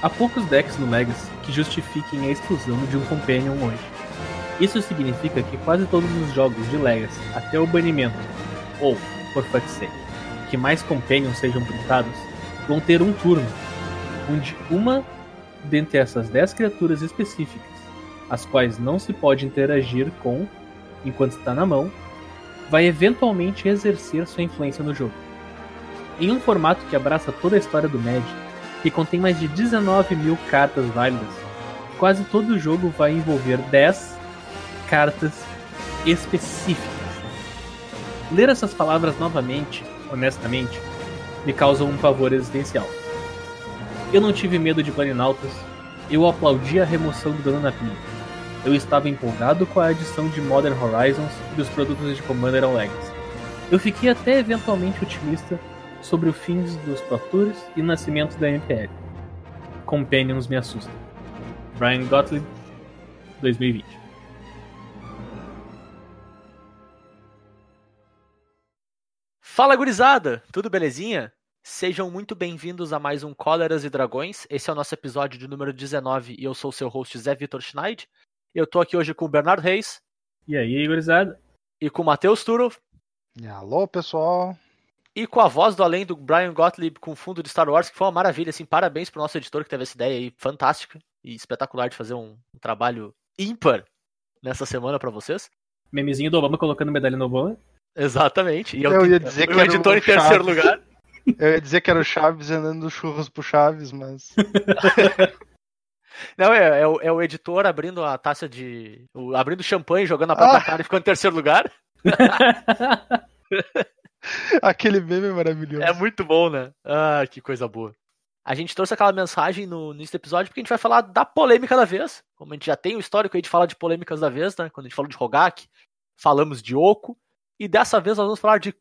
Há poucos decks no Legacy que justifiquem a exclusão de um Companion hoje. Isso significa que quase todos os jogos de Legacy, até o banimento, ou, por fuck's sake, que mais Companions sejam printados, vão ter um turno, onde uma dentre essas 10 criaturas específicas, as quais não se pode interagir com enquanto está na mão, vai eventualmente exercer sua influência no jogo. Em um formato que abraça toda a história do Magic, que contém mais de 19 mil cartas válidas, quase todo o jogo vai envolver 10 cartas específicas. Ler essas palavras novamente, honestamente, me causa um pavor existencial. Eu não tive medo de Planinautas, eu aplaudi a remoção do dano na pilha. Eu estava empolgado com a adição de Modern Horizons e dos produtos de Commander Legacy. Eu fiquei até eventualmente otimista sobre o fim dos Pro Tours e o nascimento da MPL. Companions me assusta. Brian Gottlieb, 2020. Fala gurizada, tudo belezinha? Sejam muito bem-vindos a mais um Cóleras e Dragões. Esse é o nosso episódio de número 19 e eu sou o seu host Zé Vitor Schneid. Eu tô aqui hoje com o Bernardo Reis. E aí, gurizada? E com o Matheus Turo. Alô, pessoal. E com a voz do além do Brian Gottlieb com fundo de Star Wars, que foi uma maravilha, assim, parabéns pro nosso editor que teve essa ideia aí fantástica e espetacular de fazer um, um trabalho ímpar nessa semana para vocês. Memezinho do Obama colocando medalha no Obama. Exatamente. E eu, eu ia dizer o que editor era em terceiro lugar. Eu ia dizer que era o Chaves andando churros pro Chaves, mas. Não, é, é, o, é o editor abrindo a taça de. o- abrindo champanhe, jogando a própria Ah. cara e ficando em terceiro lugar. Aquele meme maravilhoso. É muito bom, né? Ah, que coisa boa. A gente trouxe aquela mensagem no, nesse episódio porque a gente vai falar da polêmica da vez. Como a gente já tem o histórico aí de falar de polêmicas da vez, né? Quando a gente falou de Rogak, falamos de Oco. E dessa vez nós vamos falar de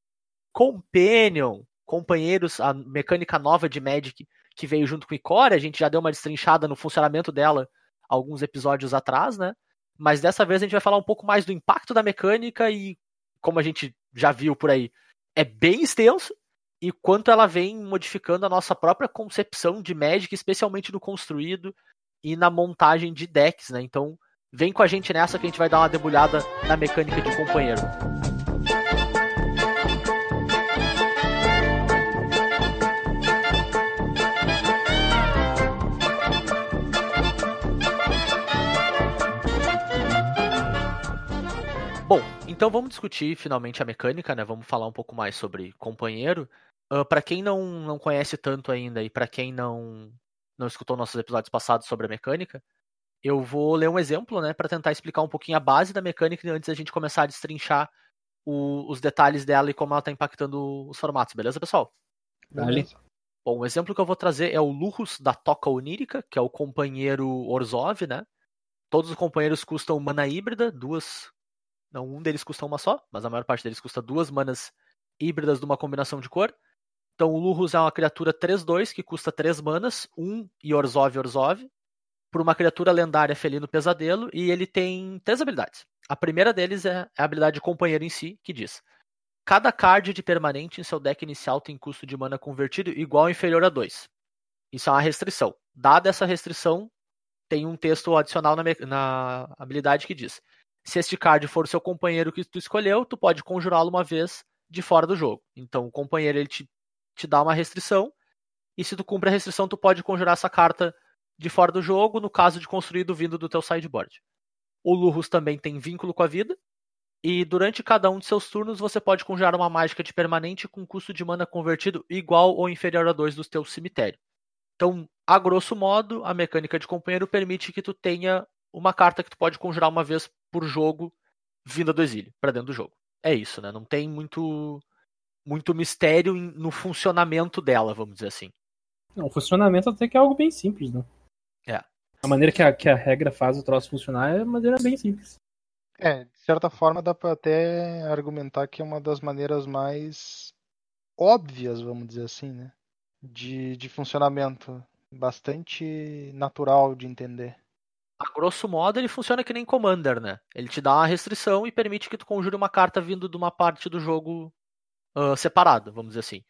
Companion, companheiros, a mecânica nova de Magic que veio junto com Icora. A gente já deu uma destrinchada no funcionamento dela alguns episódios atrás, né? Mas dessa vez a gente vai falar um pouco mais do impacto da mecânica e, como a gente já viu por aí, é bem extenso e quanto ela vem modificando a nossa própria concepção de Magic, especialmente no construído e na montagem de decks, né? Então, vem com a gente nessa que a gente vai dar uma debulhada na mecânica de companheiro. Então vamos discutir finalmente a mecânica, né? Vamos falar um pouco mais sobre companheiro. Para pra quem não, não conhece tanto ainda e pra quem não, não escutou nossos episódios passados sobre a mecânica, eu vou ler um exemplo, né, para tentar explicar um pouquinho a base da mecânica antes da gente começar a destrinchar o- os detalhes dela e como ela tá impactando os formatos, beleza, pessoal? Dale. Bom, o exemplo que eu vou trazer é o Lurrus da Toca Onírica, que é o companheiro Orzhov, né? Todos os companheiros custam mana híbrida, duas. Não, um deles custa uma só, mas a maior parte deles custa duas manas híbridas de uma combinação de cor. Então o Lurrus é uma criatura 3-2 que custa 3 manas, 1 e Orzhov Orzhov, por uma criatura lendária Felino Pesadelo, e ele tem três habilidades. A primeira deles é a habilidade de companheiro em si, que diz: Cada card de permanente em seu deck inicial tem custo de mana convertido igual ou inferior a 2. Isso é uma restrição. Dada essa restrição, tem um texto adicional na, na habilidade que diz: Se este card for o seu companheiro que tu escolheu, tu pode conjurá-lo uma vez de fora do jogo. Então o companheiro ele te, te dá uma restrição, e se tu cumpre a restrição, tu pode conjurar essa carta de fora do jogo, no caso de construído vindo do teu sideboard. O Lurrus também tem vínculo com a vida, e durante cada um de seus turnos você pode conjurar uma mágica de permanente com custo de mana convertido igual ou inferior a 2 do teu cemitério. Então, a grosso modo, a mecânica de companheiro permite que tu tenha uma carta que tu pode conjurar uma vez por jogo vinda do exílio, para dentro do jogo. É isso, né? Não tem muito muito mistério no funcionamento dela, vamos dizer assim. Não, o funcionamento até que é algo bem simples, né? É. A maneira que a, que a regra faz o troço funcionar é uma maneira bem simples. É, de certa forma dá pra até argumentar que é uma das maneiras mais óbvias, vamos dizer assim, né? De, de funcionamento. Bastante natural de entender. A grosso modo, ele funciona que nem Commander, né? Ele te dá uma restrição e permite que tu conjure uma carta vindo de uma parte do jogo ah, separada, vamos dizer assim.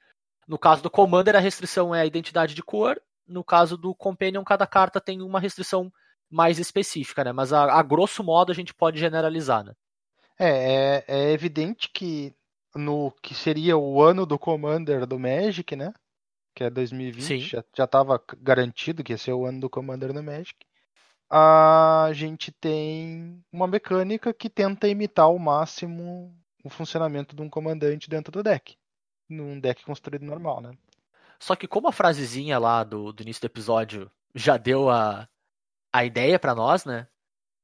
No caso do Commander, a restrição é a identidade de cor, no caso do Companion, cada carta tem uma restrição mais específica, né? Mas a, a grosso modo a gente pode generalizar, né? É, é, é evidente que no que seria o ano do Commander do Magic, né? Que é 2020, Sim. já, já tava garantido que ia ser o ano do Commander no Magic. A gente tem uma mecânica que tenta imitar ao máximo o funcionamento de um comandante dentro do deck. Num deck construído normal, né? Só que como a frasezinha lá do, do início do episódio já deu a, a ideia pra nós, né?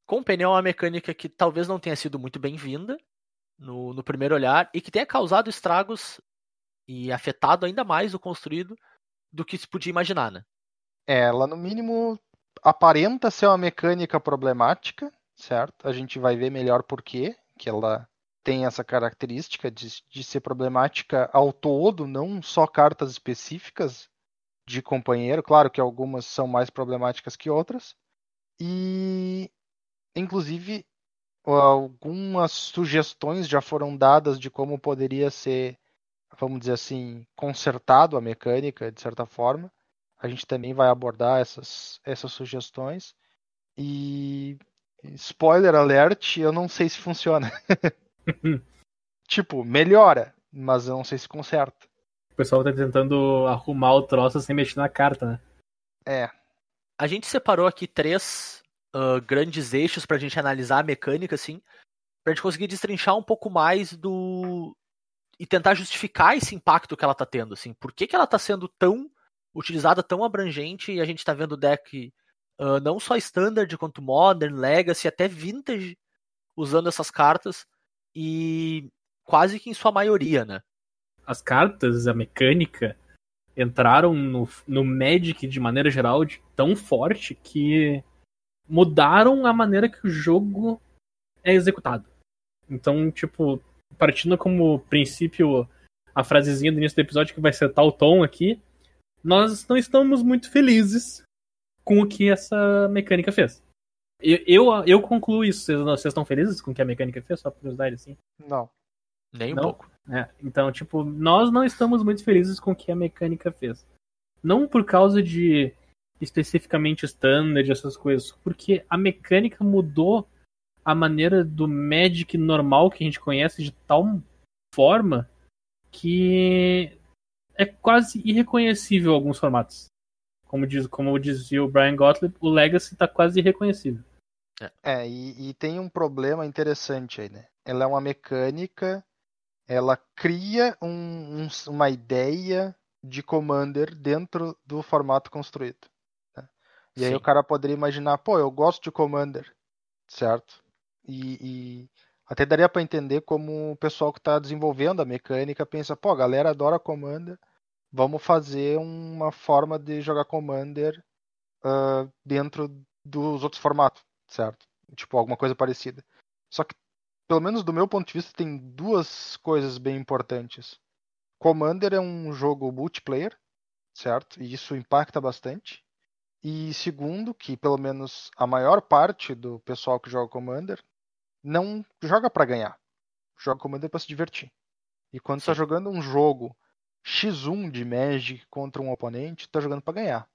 Companion é uma mecânica que talvez não tenha sido muito bem-vinda no, no primeiro olhar e que tenha causado estragos e afetado ainda mais o construído do que se podia imaginar, né? É, ela no mínimo aparenta ser uma mecânica problemática, certo? A gente vai ver melhor por quê, que ela tem essa característica de, de ser problemática ao todo, não só cartas específicas de companheiro. Claro que algumas são mais problemáticas que outras. E, inclusive, algumas sugestões já foram dadas de como poderia ser, vamos dizer assim, consertado a mecânica, de certa forma. A gente também vai abordar essas, essas sugestões. E spoiler alert, eu não sei se funciona. tipo, melhora, mas eu não sei se conserta. O pessoal tá tentando arrumar o troço sem mexer na carta, né? É. A gente separou aqui três uh, grandes eixos pra gente analisar a mecânica, assim, pra gente conseguir destrinchar um pouco mais do. e tentar justificar esse impacto que ela tá tendo, assim. Por que, que ela tá sendo tão utilizada, tão abrangente, e a gente tá vendo deck uh, não só standard quanto modern, legacy, até vintage usando essas cartas, e quase que em sua maioria, né? As cartas, a mecânica, entraram no, no Magic de maneira geral de tão forte que mudaram a maneira que o jogo é executado. Então, tipo, partindo como princípio a frasezinha do início do episódio que vai setar o tom aqui, nós não estamos muito felizes com o que essa mecânica fez. Eu, eu, eu concluo isso. Vocês, vocês estão felizes com o que a mecânica fez? Só por curiosidade, assim. Não. Nem um Não? pouco. É, então, tipo, nós não estamos muito felizes com o que a mecânica fez. Não por causa de especificamente standard, essas coisas, porque a mecânica mudou a maneira do Magic normal que a gente conhece de tal forma que é quase irreconhecível alguns formatos. Como, diz, como dizia o Brian Gottlieb, o Legacy tá quase irreconhecível. É, e, e tem um problema interessante aí, né? Ela é uma mecânica, ela cria um- um- uma ideia de Commander dentro do formato construído. né? E aí Sim. o cara poderia imaginar, pô, eu gosto de Commander, certo? E, e até daria para entender como o pessoal que está desenvolvendo a mecânica pensa, pô, a galera adora Commander, vamos fazer uma forma de jogar Commander ah, dentro dos outros formatos, certo? Tipo, alguma coisa parecida. Só que, pelo menos do meu ponto de vista, tem duas coisas bem importantes. Commander é um jogo multiplayer, certo? E isso impacta bastante. E segundo, que pelo menos a maior parte do pessoal que joga Commander não joga para ganhar. Joga Commander para se divertir. E quando está Sim. jogando um jogo X1 de Magic contra um oponente, tá jogando para ganhar.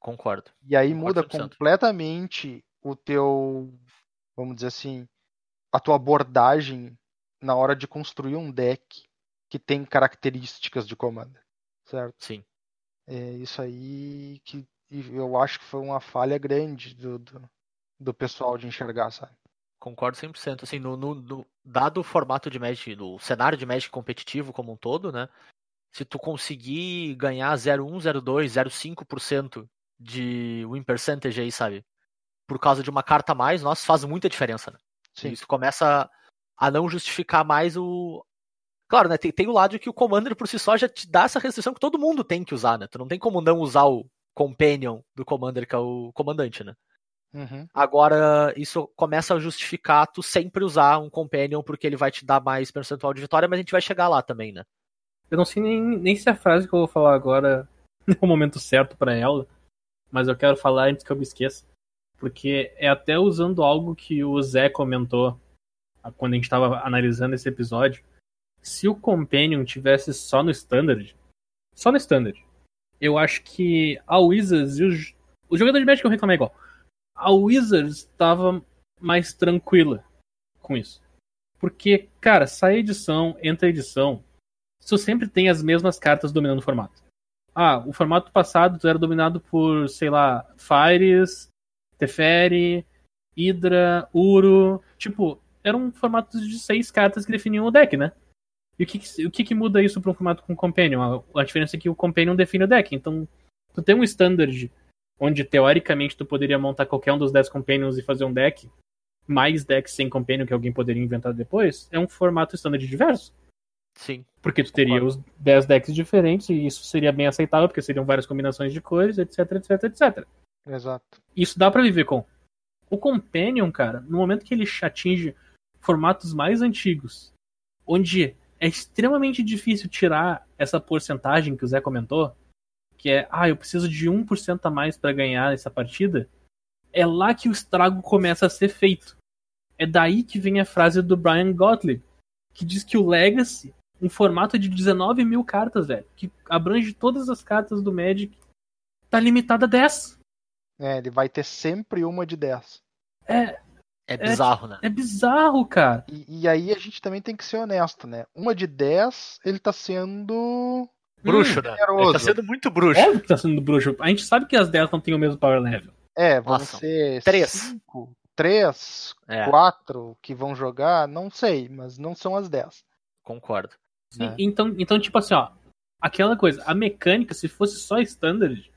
Concordo. E aí Concordo muda 100%. completamente o teu, vamos dizer assim, a tua abordagem na hora de construir um deck que tem características de Commander, certo? Sim. É isso aí que eu acho que foi uma falha grande do, do, do pessoal de enxergar, sabe? Concordo 100%. Assim, no, no, no- dado o formato de Magic, no cenário de Magic competitivo como um todo, né? Se tu conseguir ganhar 0,1, 0,2, 0,5% de win percentage aí, sabe? Por causa de uma carta a mais, nossa, faz muita diferença, né? Sim. Isso começa a não justificar mais o. Claro, né? Tem, tem o lado que o Commander por si só já te dá essa restrição que todo mundo tem que usar, né? Tu não tem como não usar o Companion do Commander, que é o comandante, né? Uhum. Agora, isso começa a justificar tu sempre usar um Companion porque ele vai te dar mais percentual de vitória, mas a gente vai chegar lá também, né? Eu não sei nem, nem se a frase que eu vou falar agora é o momento certo pra ela, mas eu quero falar antes que eu me esqueça. Porque é até usando algo que o Zé comentou quando a gente estava analisando esse episódio. Se o Companion tivesse só no Standard, só no Standard, Eu acho que a Wizards e os, o jogador de Magic eu reclamei igual. A Wizards estava mais tranquila com isso. Porque, cara, sai edição, entra edição, tu sempre tem as mesmas cartas dominando o formato. Ah, o formato passado era dominado por, sei lá, Fires, Teferi, Hydra, Uro. Tipo, eram formatos de seis cartas que definiam o deck, né? E o que, o que, que muda isso para um formato com Companion? A, a, diferença é que o Companion define o deck. Então, tu tem um standard onde teoricamente tu poderia montar qualquer um dos 10 Companions e fazer um deck, mais decks sem Companion que alguém poderia inventar depois, é um formato standard diverso. Sim. Porque tu teria Concordo. os 10 decks diferentes e isso seria bem aceitável, porque seriam várias combinações de cores, etc, etc, etc. Exato. Isso dá para viver com. O Companion, cara, no momento que ele atinge formatos mais antigos, onde é extremamente difícil tirar essa porcentagem que o Zé comentou, que é, ah, eu preciso de 1% a mais para ganhar essa partida, é lá que o estrago começa a ser feito. É daí que vem a frase do Brian Gottlieb, que diz que o Legacy, um formato de 19 mil cartas, velho, que abrange todas as cartas do Magic, tá limitado a 10. É, ele vai ter sempre uma de 10. É, é bizarro, é, né? É bizarro, cara. E, e, aí a gente também tem que ser honesto, né? Uma de 10, ele tá sendo. Bruxo, hum, né? Ele tá sendo muito bruxo. Óbvio que tá sendo bruxo. A gente sabe que as 10 não têm o mesmo power level. É, vão Nossa, ser 3. 5, 3, 4 que vão jogar, não sei, mas não são as 10. Concordo. Sim, é. então, então, tipo assim, ó. Aquela coisa, a mecânica, se fosse só standard,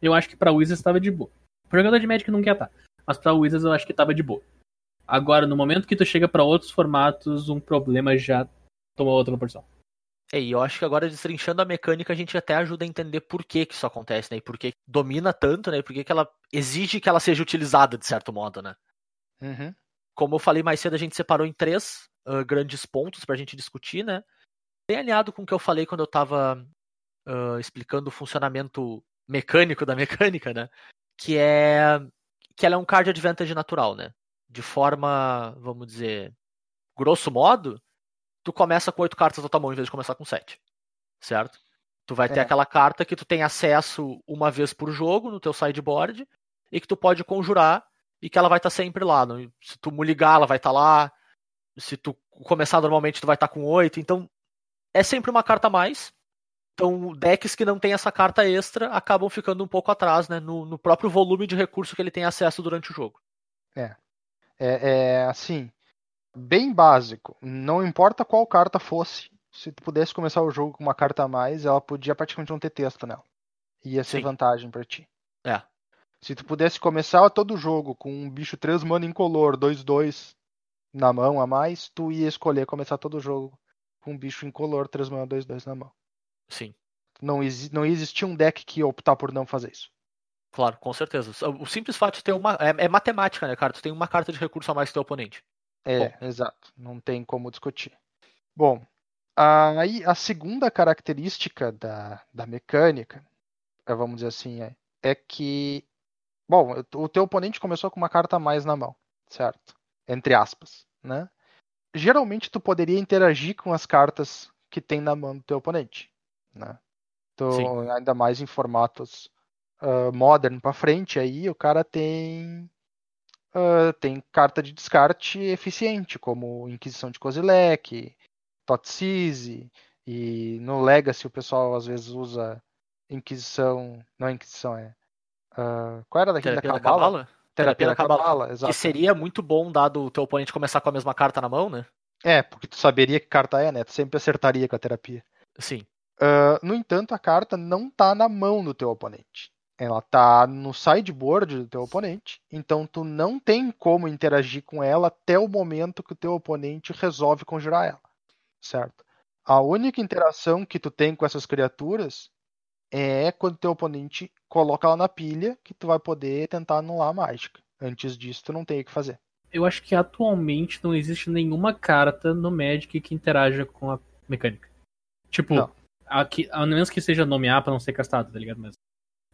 eu acho que pra Wizards estava de boa. Pro jogador de Magic não quer estar. Tá. Mas pra Wizards eu acho que tava de boa. Agora, no momento que tu chega para outros formatos, um problema já toma outra proporção. É, e eu acho que agora, destrinchando a mecânica, a gente até ajuda a entender por que, que isso acontece, né? E por que domina tanto, né? E por que, que ela exige que ela seja utilizada, de certo modo, né? Uhum. Como eu falei mais cedo, a gente separou em três uh, grandes pontos pra gente discutir, né? Bem alinhado com o que eu falei quando eu tava uh, explicando o funcionamento mecânico da mecânica, né? Que é que ela é um card advantage natural, né? de forma, vamos dizer, grosso modo, tu começa com oito cartas da tua mão em vez de começar com sete. Certo? Tu vai ter é. aquela carta que tu tem acesso uma vez por jogo no teu sideboard e que tu pode conjurar e que ela vai estar tá sempre lá. Se tu ligar, ela vai estar tá lá. Se tu começar normalmente, tu vai estar tá com oito. Então, é sempre uma carta a mais. Então, decks que não tem essa carta extra acabam ficando um pouco atrás, né? No, no próprio volume de recurso que ele tem acesso durante o jogo. É é, é assim, bem básico. Não importa qual carta fosse, se tu pudesse começar o jogo com uma carta a mais, ela podia praticamente não ter texto nela. Ia ser Sim. vantagem para ti. É. Se tu pudesse começar todo o jogo com um bicho 3 mana incolor, 2-2 na mão a mais, tu ia escolher começar todo o jogo com um bicho incolor, 3 mana, 2-2 na mão. Sim. Não, exi não existia um deck que ia optar por não fazer isso. Claro, com certeza. O simples fato de ter uma. É, é, matemática, né, cara? Tu tem uma carta de recurso a mais que teu oponente. É, Bom. exato. Não tem como discutir. Bom, aí a segunda característica da, da mecânica, é, vamos dizer assim, é, é que. Bom, o teu oponente começou com uma carta a mais na mão, certo? Entre aspas, né? Geralmente tu poderia interagir com as cartas que tem na mão do teu oponente, né? Então, ainda mais em formatos uh, modern para frente, aí o cara tem uh, tem carta de descarte eficiente, como Inquisição de Kozilek, Totsize, e no Legacy o pessoal às vezes usa Inquisição, não é Inquisição, é uh, qual era daquele Terapia da Cabala? Da Terapia, da Cabala, exato. Que seria muito bom dado o teu oponente começar com a mesma carta na mão, né? É, porque tu saberia que carta é, né? Tu sempre acertaria com a terapia. Sim. Uh, no entanto, a carta não tá na mão do teu oponente ela tá no sideboard do teu oponente, então tu não tem como interagir com ela até o momento que o teu oponente resolve conjurar ela, certo? A única interação que tu tem com essas criaturas é quando teu oponente coloca ela na pilha, que tu vai poder tentar anular a mágica. Antes disso, tu não tem o que fazer. Eu acho que atualmente não existe nenhuma carta no Magic que interaja com a mecânica. Tipo, não. Aqui, a menos que seja nomear pra não ser castado, tá ligado? Mas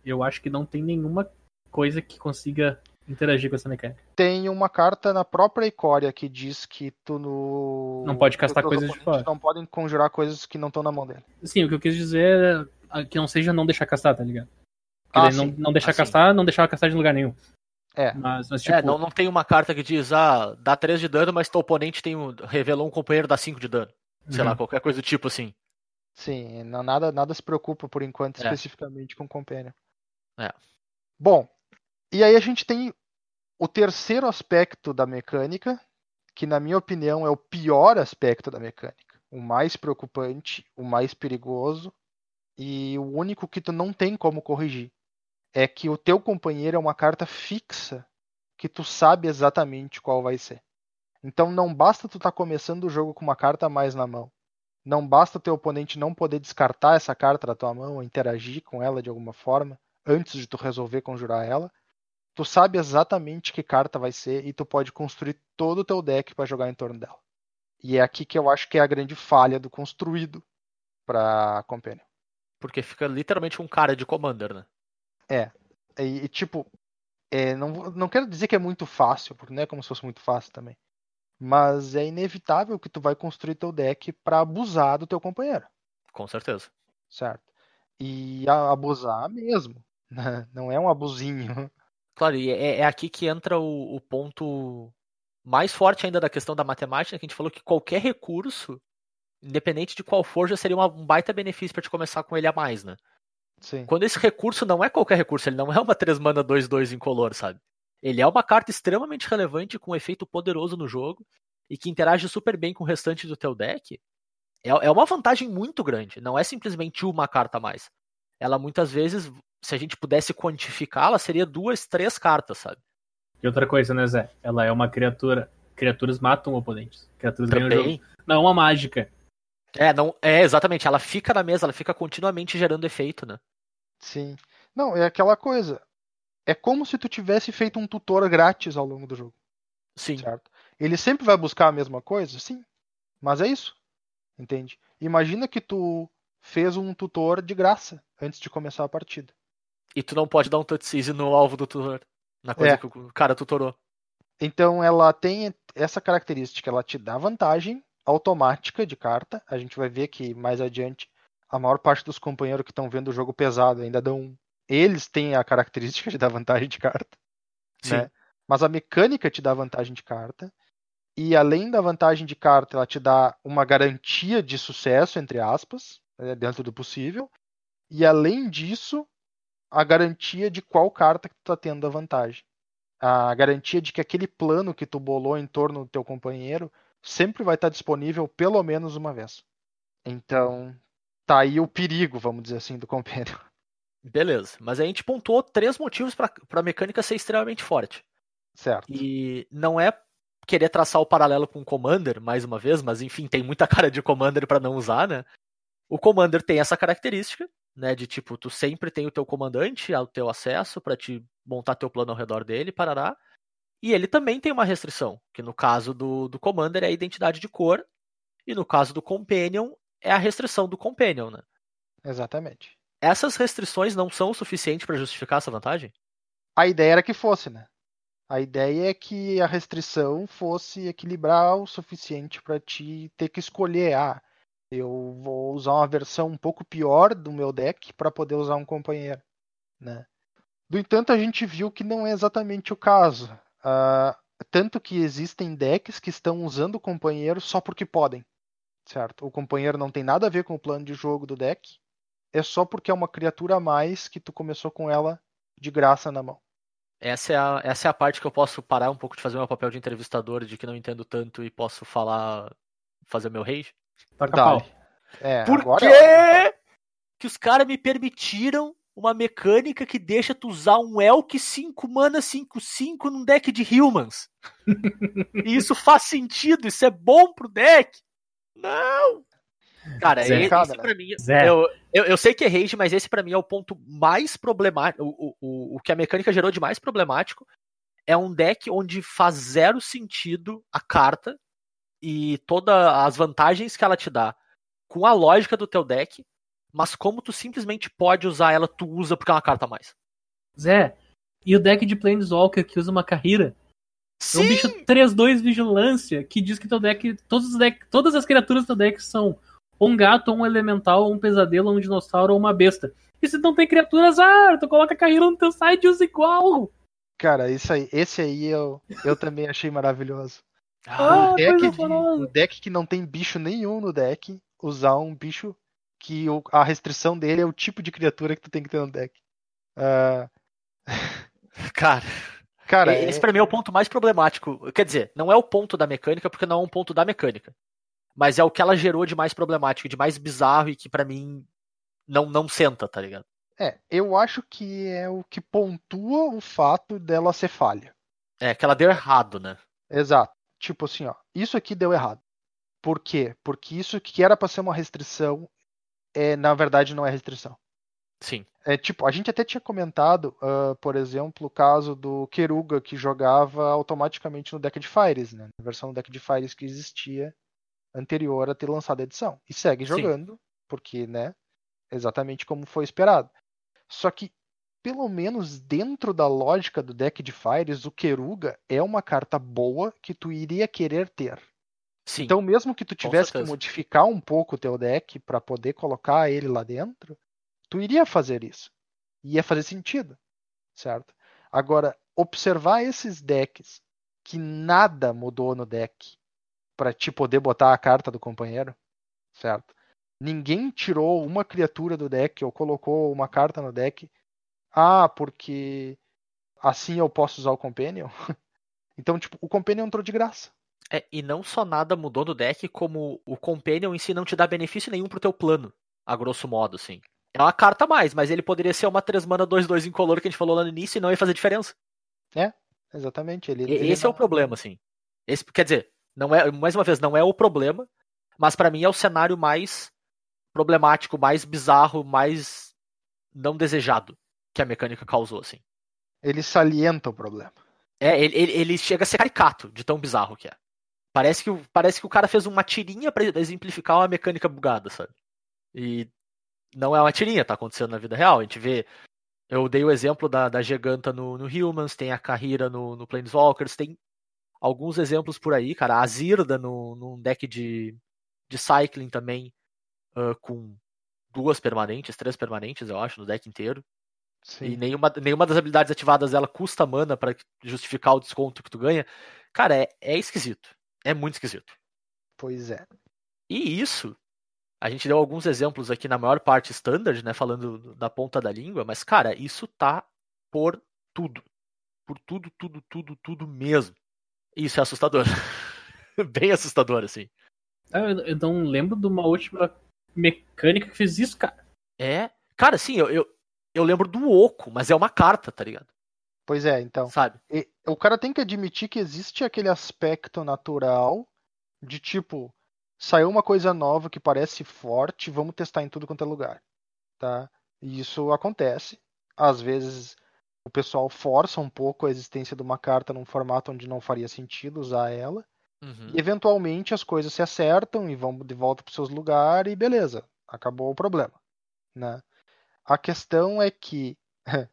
eu acho que não tem nenhuma coisa que consiga interagir com essa mecânica. Tem uma carta na própria Icória que diz que tu no. Não pode castar coisas de fora. Não podem conjurar coisas que não estão na mão dele. Sim, o que eu quis dizer é. que não seja não deixar castar, tá ligado? Ah, não, não deixar Ah, sim. castar, não deixar castar de lugar nenhum. É. Mas, mas tipo, É, não, não tem uma carta que diz, ah, dá 3 de dano, mas teu oponente tem um, revelou um companheiro dá 5 de dano. Sei uhum. lá, qualquer coisa do tipo assim. Sim, não, nada, nada se preocupa por enquanto É. especificamente com Companion. É. Bom, e aí a gente tem o terceiro aspecto da mecânica, que na minha opinião é o pior aspecto da mecânica. O mais preocupante, o mais perigoso e o único que tu não tem como corrigir. É que o teu companheiro é uma carta fixa que tu sabe exatamente qual vai ser. Então não basta tu estar começando o jogo com uma carta a mais na mão. Não basta teu oponente não poder descartar essa carta da tua mão interagir com ela de alguma forma antes de tu resolver conjurar ela. Tu sabe exatamente que carta vai ser e tu pode construir todo o teu deck para jogar em torno dela. E é aqui que eu acho que é a grande falha do construído para Companion. Porque fica literalmente um cara de Commander, né? E, e, tipo, é, não, não quero dizer que é muito fácil, porque não é como se fosse muito fácil também. Mas é inevitável que tu vai construir teu deck para abusar do teu companheiro, Com certeza. certo? E abusar mesmo? não é um abusinho. Claro, e é, é aqui que entra o, o ponto mais forte ainda da questão da matemática, que a gente falou que qualquer recurso, independente de qual for, já seria uma- um baita benefício pra te começar com ele a mais, né? Sim, Quando esse recurso não é qualquer recurso, ele não é uma 3 mana 2-2 incolor, sabe? Ele é uma carta extremamente relevante, com um efeito poderoso no jogo, e que interage super bem com o restante do teu deck. É, é uma vantagem muito grande, não é simplesmente uma carta a mais. Ela muitas vezes, se a gente pudesse quantificá-la, seria duas, três cartas, sabe? E outra coisa, né, Zé? Ela é uma criatura. Criaturas matam oponentes. Criaturas ganham o jogo. Também. Não é uma mágica. É, não, é, exatamente, ela fica na mesa, ela fica continuamente gerando efeito, né? sim. Não, é aquela coisa. É como se tu tivesse feito um tutor grátis ao longo do jogo. Sim. certo? Ele sempre vai buscar a mesma coisa? Sim. Mas é isso. Entende? Imagina que tu fez um tutor de graça antes de começar a partida. E tu não pode dar um touch no alvo do tutor. Na coisa É. que o cara tutorou. Então ela tem essa característica, ela te dá vantagem automática de carta. A gente vai ver que mais adiante a maior parte dos companheiros que estão vendo o jogo pesado ainda dão. Eles têm a característica de dar vantagem de carta. Sim. né? Mas a mecânica te dá vantagem de carta. E além da vantagem de carta, ela te dá uma garantia de sucesso, entre aspas, né, dentro do possível. E além disso, a garantia de qual carta que tu tá tendo a vantagem. A garantia de que aquele plano que tu bolou em torno do teu companheiro sempre vai estar disponível pelo menos uma vez. Então, tá aí o perigo, vamos dizer assim, do Companion. Beleza. Mas a gente pontuou três motivos pra, pra mecânica ser extremamente forte. Certo. E não é querer traçar o paralelo com o Commander, mais uma vez, mas enfim, tem muita cara de Commander pra não usar, né? O Commander tem essa característica, né? De tipo, tu sempre tem o teu comandante ao teu acesso pra te montar teu plano ao redor dele, parará. E ele também tem uma restrição, que no caso do, do Commander é a identidade de cor, e no caso do Companion é a restrição do Companion, né? Exatamente. Essas restrições não são o suficiente pra justificar essa vantagem? A ideia era que fosse, né? A ideia é que a restrição fosse equilibrar o suficiente para te ter que escolher. Ah, eu vou usar uma versão um pouco pior do meu deck para poder usar um companheiro, né? No entanto, a gente viu que não é exatamente o caso. Ah, tanto que existem decks que estão usando o companheiro só porque podem, certo? O companheiro não tem nada a ver com o plano de jogo do deck. É só porque é uma criatura a mais que tu começou com ela de graça na mão. Essa é, a, essa é a parte que eu posso parar um pouco de fazer meu papel de entrevistador, de que não entendo tanto e posso falar, fazer meu rage. Taca pau. É, Por agora que é- que os caras me permitiram uma mecânica que deixa tu usar um Elk 5 mana 5-5 num deck de humans? e isso faz sentido, isso é bom pro deck? Não! Cara, Zé. esse Cada, né? pra mim. Zé. Eu, eu, eu sei que é rage, mas esse pra mim é o ponto mais problemático. O, o, o que a mecânica gerou de mais problemático é um deck onde faz zero sentido a carta e todas as vantagens que ela te dá com a lógica do teu deck, mas como tu simplesmente pode usar ela, tu usa porque é uma carta a mais. Zé, e o deck de Planeswalker que usa uma carreira? É um bicho 3-2 vigilância que diz que teu deck. Todos os deck, todas as criaturas do teu deck são um gato, um elemental, um pesadelo, um dinossauro ou uma besta. E se não tem criaturas, ah, tu coloca a carreira no teu site e usa igual. Cara, isso aí, esse aí eu, eu também achei maravilhoso. Ah, um, deck coisa de- um deck que não tem bicho nenhum no deck, usar um bicho que o- a restrição dele é o tipo de criatura que tu tem que ter no deck. Ah, Cara, cara, esse é- pra mim é o ponto mais problemático. Quer dizer, não é o ponto da mecânica, porque não é um ponto da mecânica. Mas é o que ela gerou de mais problemático, de mais bizarro e que pra mim não, não senta, tá ligado? é, eu acho que é o que pontua o fato dela ser falha. É que ela deu errado, né? Exato. Tipo assim, ó, isso aqui deu errado. Por quê? Porque isso que era pra ser uma restrição, é, na verdade não é restrição. Sim. É tipo, a gente até tinha comentado, ah, por exemplo, o caso do Keruga que jogava automaticamente no deck de Fires, né? Na versão do deck de Fires que existia anterior a ter lançado a edição. E segue Sim. jogando, porque, né? Exatamente como foi esperado. Só que, pelo menos dentro da lógica do deck de Fires, o Keruga é uma carta boa que tu iria querer ter. Sim. Então, mesmo que tu tivesse que modificar um pouco o teu deck para poder colocar ele lá dentro, tu iria fazer isso. Ia fazer sentido, certo? Agora, observar esses decks que nada mudou no deck para te poder botar a carta do companheiro, certo? Ninguém tirou uma criatura do deck ou colocou uma carta no deck. Ah, porque assim eu posso usar o Companion. Então, tipo, o Companion entrou de graça. É, e não só nada mudou no deck, como o Companion em si não te dá benefício nenhum pro teu plano, a grosso modo, assim. É uma carta a mais, mas ele poderia ser uma 3 mana 2-2 incolor que a gente falou lá no início e não ia fazer diferença. Exatamente. Ele, ele Esse é o não- problema, assim. Esse, quer dizer, não é, mais uma vez, não é o problema, mas pra mim é o cenário mais problemático, mais bizarro, mais não desejado que a mecânica causou, assim. Ele salienta o problema. É, ele, ele, ele chega a ser caricato de tão bizarro que é. Parece que, o- parece que o cara fez uma tirinha pra exemplificar uma mecânica bugada, sabe? E não é uma tirinha, tá acontecendo na vida real. A gente vê. Eu dei o exemplo da, da Giganta no, no Humans, tem a Carrira no, no Planeswalkers, tem alguns exemplos por aí, cara. A Zirda no, num deck de, de Cycling também, ah, com duas permanentes, três permanentes, eu acho, no deck inteiro. E Sim. nenhuma, nenhuma das habilidades ativadas dela custa mana pra justificar o desconto que tu ganha. Cara, é, é esquisito. É muito esquisito. Pois é. E isso, a gente deu alguns exemplos aqui na maior parte standard, né? Falando da ponta da língua, mas, cara, isso tá por tudo. Por tudo, tudo, tudo, tudo mesmo. E isso é assustador. Bem assustador, assim. Ah, Eu, eu não lembro de uma última mecânica que fez isso, cara. É. Cara, sim, eu, eu, eu lembro do Oco, mas é uma carta, tá ligado? Pois é, então. Sabe? E- o cara tem que admitir que existe aquele aspecto natural de tipo, saiu uma coisa nova que parece forte, vamos testar em tudo quanto é lugar. Tá? E isso acontece. Às vezes o pessoal força um pouco a existência de uma carta num formato onde não faria sentido usar ela. Uhum. E eventualmente as coisas se acertam e vão de volta para seus lugares e beleza, acabou o problema, né? A questão é que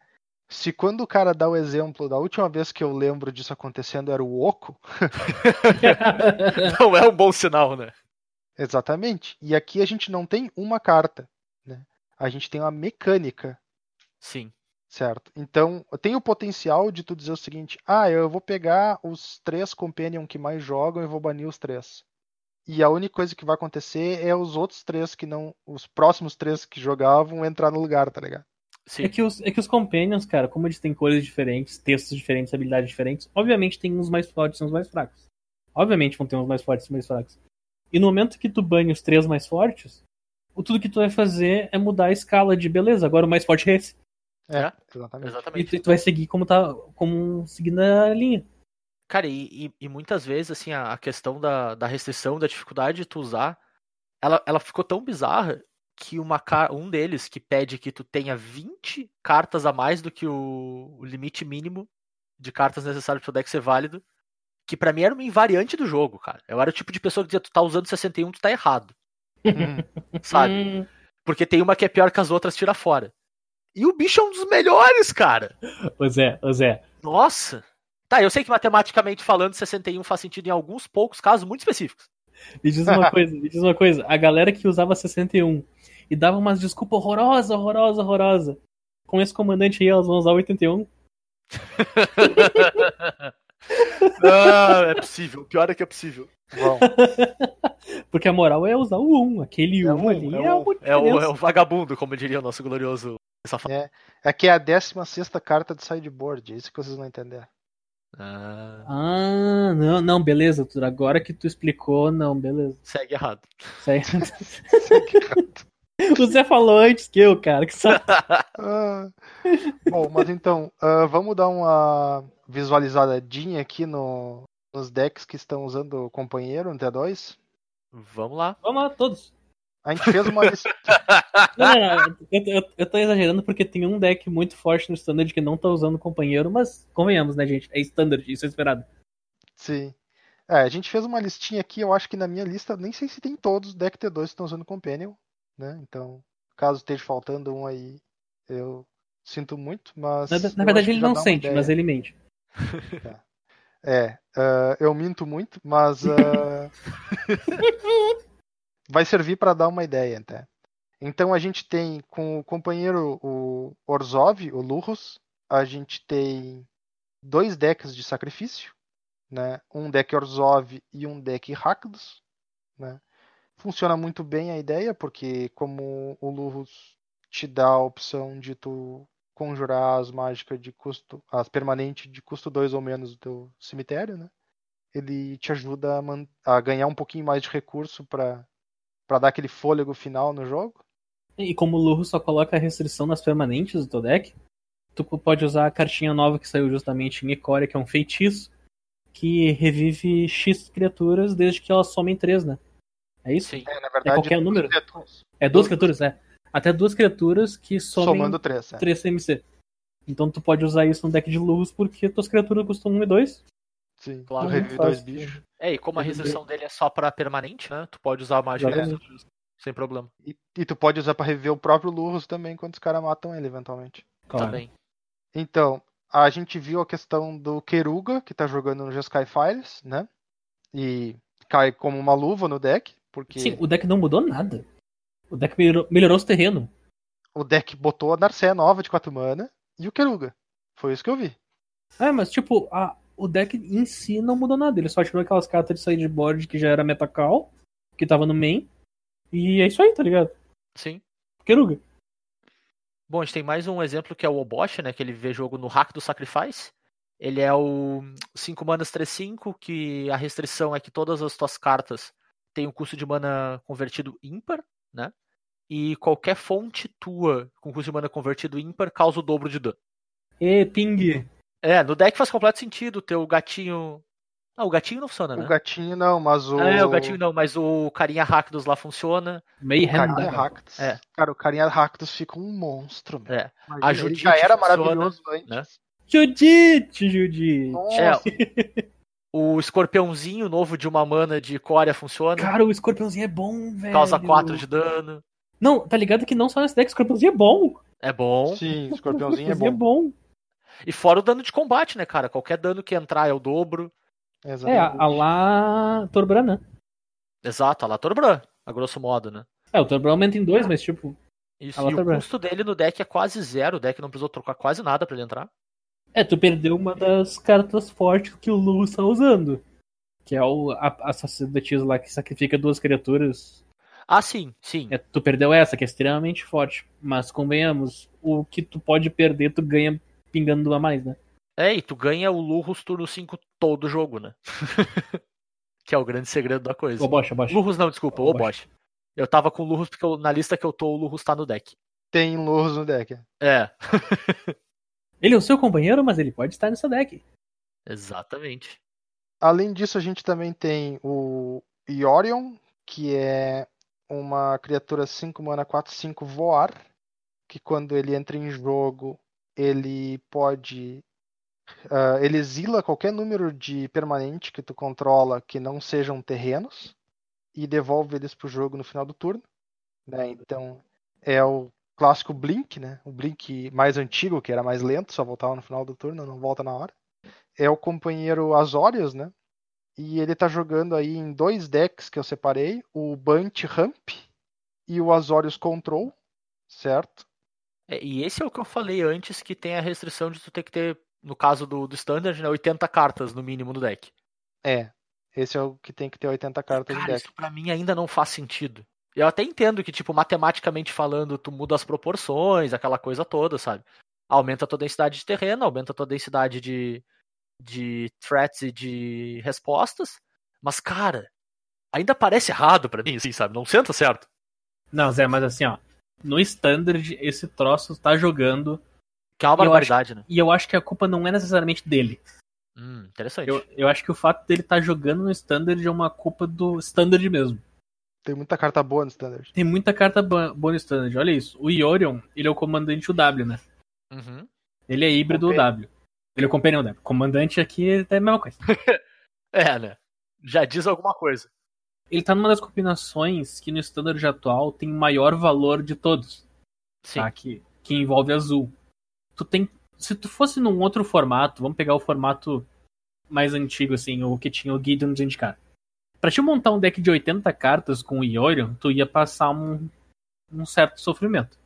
se quando o cara dá o exemplo da última vez que eu lembro disso acontecendo era o Oco, Não é um bom sinal, né? exatamente. E aqui a gente não tem uma carta, né? A gente tem uma mecânica, Sim. certo? Então tem o potencial de tu dizer o seguinte: ah, eu vou pegar os três companion que mais jogam e vou banir os três. E a única coisa que vai acontecer é os outros três que não. Os próximos três que jogavam entrar no lugar, tá ligado? Sim. É que, os, é que os Companions, cara, como eles têm cores diferentes, textos diferentes, habilidades diferentes, obviamente tem uns mais fortes e uns mais fracos. Obviamente vão ter uns mais fortes e mais fracos. E no momento que tu bane os três mais fortes, o tudo que tu vai fazer é mudar a escala de beleza. Agora o mais forte é esse. É, Exatamente. E Exatamente. tu, tu vai seguir como tá. como seguindo a linha. Cara, e, e- e muitas vezes, assim, a, a questão da, da restrição, da dificuldade de tu usar, ela, ela ficou tão bizarra que uma, um deles que pede que tu tenha 20 cartas a mais do que o, o limite mínimo de cartas necessárias pro deck ser válido, que pra mim era uma invariante do jogo, cara. Eu era o tipo de pessoa que dizia, tu tá usando 61, tu tá errado, Hum, sabe? Hum, Porque tem uma que é pior que as outras, tira fora. E o bicho é um dos melhores, cara! Ô Zé, ô Zé. Nossa! Tá, eu sei que matematicamente falando, 61 faz sentido em alguns poucos casos muito específicos. Me diz uma coisa, me diz uma coisa. A galera que usava 61 e dava umas desculpas horrorosa, horrorosa, horrorosa. Com esse comandante aí, elas vão usar 81. Não, é possível. O pior é que é possível. Bom, Porque a moral é usar o 1. Aquele É 1 um, ali é é, um. uma É o, é o vagabundo, como diria o nosso glorioso safado. é, aqui é a 16 carta de sideboard, é isso que vocês não entenderam. Ah, Ah, não, não, beleza. Agora que tu explicou, não, beleza. segue errado. Isso aí- o Zé falou antes que eu, cara. Que. Ah, bom, mas então, ah, vamos dar uma visualizadinha aqui no, nos decks que estão usando o companheiro no T2. Vamos lá. Vamos lá, todos. A gente fez uma lista. Não, não, eu, eu, eu tô exagerando porque tem um deck muito forte no standard que não tá usando companheiro, mas convenhamos, né, gente? É standard, isso é esperado. Sim. É, a gente fez uma listinha aqui, eu acho que na minha lista, nem sei se tem todos os deck T2 que estão usando Companion, né? Então, caso esteja faltando um aí, eu sinto muito, mas. Na, na verdade, ele não sente, ideia. mas ele mente. É, ah, eu minto muito, mas ah, vai servir para dar uma ideia até. Então a gente tem com o companheiro o Orzhov, o Lurrus, a gente tem dois decks de sacrifício, né? Um deck Orzhov e um deck Rakdos, né? Funciona muito bem a ideia, porque como o Lurrus te dá a opção de tu conjurar as mágicas de custo, as permanentes de custo 2 ou menos do cemitério, né? Ele te ajuda a, a ganhar um pouquinho mais de recurso para para dar aquele fôlego final no jogo. E como o Lurro só coloca a restrição nas permanentes do teu deck, tu pode usar a cartinha nova que saiu justamente em Ikoria, que é um feitiço, que revive X criaturas desde que elas somem 3, né? É isso? Sim. É, na qualquer duas número? criaturas, É duas criaturas, é. Até duas criaturas que somem somando três. É. 3 CMC. Então tu pode usar isso no deck de Lurros porque tuas criaturas custam 1 e 2. Sim, Claro. tu revive dois bichos. É, e como a restrição dele é só pra permanente, né? Tu pode usar a dos outros sem problema. E, e tu pode usar para reviver o próprio Lurrus também quando os caras matam ele eventualmente. Também. Então, a gente viu a questão do Keruga, que tá jogando no Jeskai Fires, né? E cai como uma luva no deck, porque Sim, o deck não mudou nada. O deck melhorou, melhorou os terrenos. o deck botou a Narcé nova de 4 mana e o Keruga. Foi isso que eu vi. É, mas tipo, a, o deck em si não mudou nada. Ele só tirou aquelas cartas de sideboard que já era Metacall, que tava no main. E é isso aí, tá ligado? Sim. Keruga. Bom, a gente tem mais um exemplo que é o Obosh, né? Que ele vê jogo no Hack do Sacrifice. Ele é o 5 manas 3-5, que a restrição é que todas as tuas cartas têm o custo de mana convertido ímpar, né? E qualquer fonte tua com custo de mana convertido ímpar causa o dobro de dano. E ping. É, no deck faz completo sentido ter o gatinho. Ah, o gatinho não funciona, né? O gatinho não, mas o. É, o gatinho não, mas o carinha Rakdos lá funciona. O Mayhem. carinha né? Rakdos. É. Cara, o carinha Rakdos fica um monstro, meu. É. Imagina, A Judite já era funciona, maravilhoso antes. né? Judite, Judite. Nossa, É, o escorpiãozinho novo de uma mana de Coria funciona. Cara, o escorpiãozinho é bom, velho. Causa 4 de dano. Não, tá ligado que não só nesse deck, o escorpiãozinho é bom. É bom. Sim, o escorpiãozinho é O bom. E fora o dano de combate, né, cara? Qualquer dano que entrar é o dobro. É, Exatamente. a, a lá Torbran, né? Exato, a la Torbran, a grosso modo, né? É, o Torbran aumenta em dois, mas tipo. Isso. E o Torbran. custo dele no deck é quase zero. O deck não precisou trocar quase nada pra ele entrar. É, tu perdeu uma das cartas fortes que o Lu está usando. Que é o, a, a sacerdotisa lá que sacrifica duas criaturas. Ah, sim, sim. É, tu perdeu essa, que é extremamente forte. Mas convenhamos, o que tu pode perder, tu ganha pingando a mais, né? É, e tu ganha o Lurrus turno 5 todo jogo, né? que é o grande segredo da coisa. Ô, bocha, bocha. Lurrus não, desculpa, Ô, o Bosch. Eu tava com o Lurrus porque eu- na lista que eu tô, o Lurrus tá no deck. Tem Lurros no deck. É, Ele é o seu companheiro, mas ele pode estar nessa deck. exatamente. Além disso, a gente também tem o Yorion, que é uma criatura 5 mana 4 5 voar, que quando ele entra em jogo, ele pode ah, ele exila qualquer número de permanente que tu controla que não sejam terrenos e devolve eles pro jogo no final do turno, né? Então, é o clássico Blink, né? O Blink mais antigo, que era mais lento, só voltava no final do turno, não volta na hora é o companheiro Azorius, né? E ele tá jogando aí em dois decks que eu separei, o Bunt Ramp e o Azorius Control, certo? É, e esse é o que eu falei antes, que tem a restrição de tu ter que ter, no caso do, do Standard, né, 80 cartas no mínimo no deck. É, esse é o que tem que ter 80 cartas Cara, no deck. isso pra mim ainda não faz sentido. Eu até entendo que, tipo, matematicamente falando, tu muda as proporções, aquela coisa toda, sabe? Aumenta a tua densidade de terreno, aumenta a tua densidade de, de threats e de respostas. Mas, cara, ainda parece errado pra mim, assim, sabe? Não senta certo. Não, Zé, mas assim, ó. No Standard, esse troço tá jogando. Que é uma E eu barbaridade, né? E eu acho que a culpa não é necessariamente dele. Hum, interessante. Eu, eu acho que o fato dele tá jogando no Standard é uma culpa do Standard mesmo. Tem muita carta boa no Standard. Tem muita carta boa no Standard. Olha isso. O Yorion, ele é o comandante UW, né? Uhum. Ele é híbrido Companion. W. Ele é o Companion W. Comandante aqui é a mesma coisa. É, né? Já diz alguma coisa. Ele tá numa das combinações que no Standard atual tem maior valor de todos. Sim. tá? Que, que envolve azul. Tu tem. Se tu fosse num outro formato, vamos pegar o formato mais antigo, assim, o que tinha o Gideon de indicar. Pra te montar um deck de 80 cartas com o Iorion, tu ia passar um, um certo sofrimento.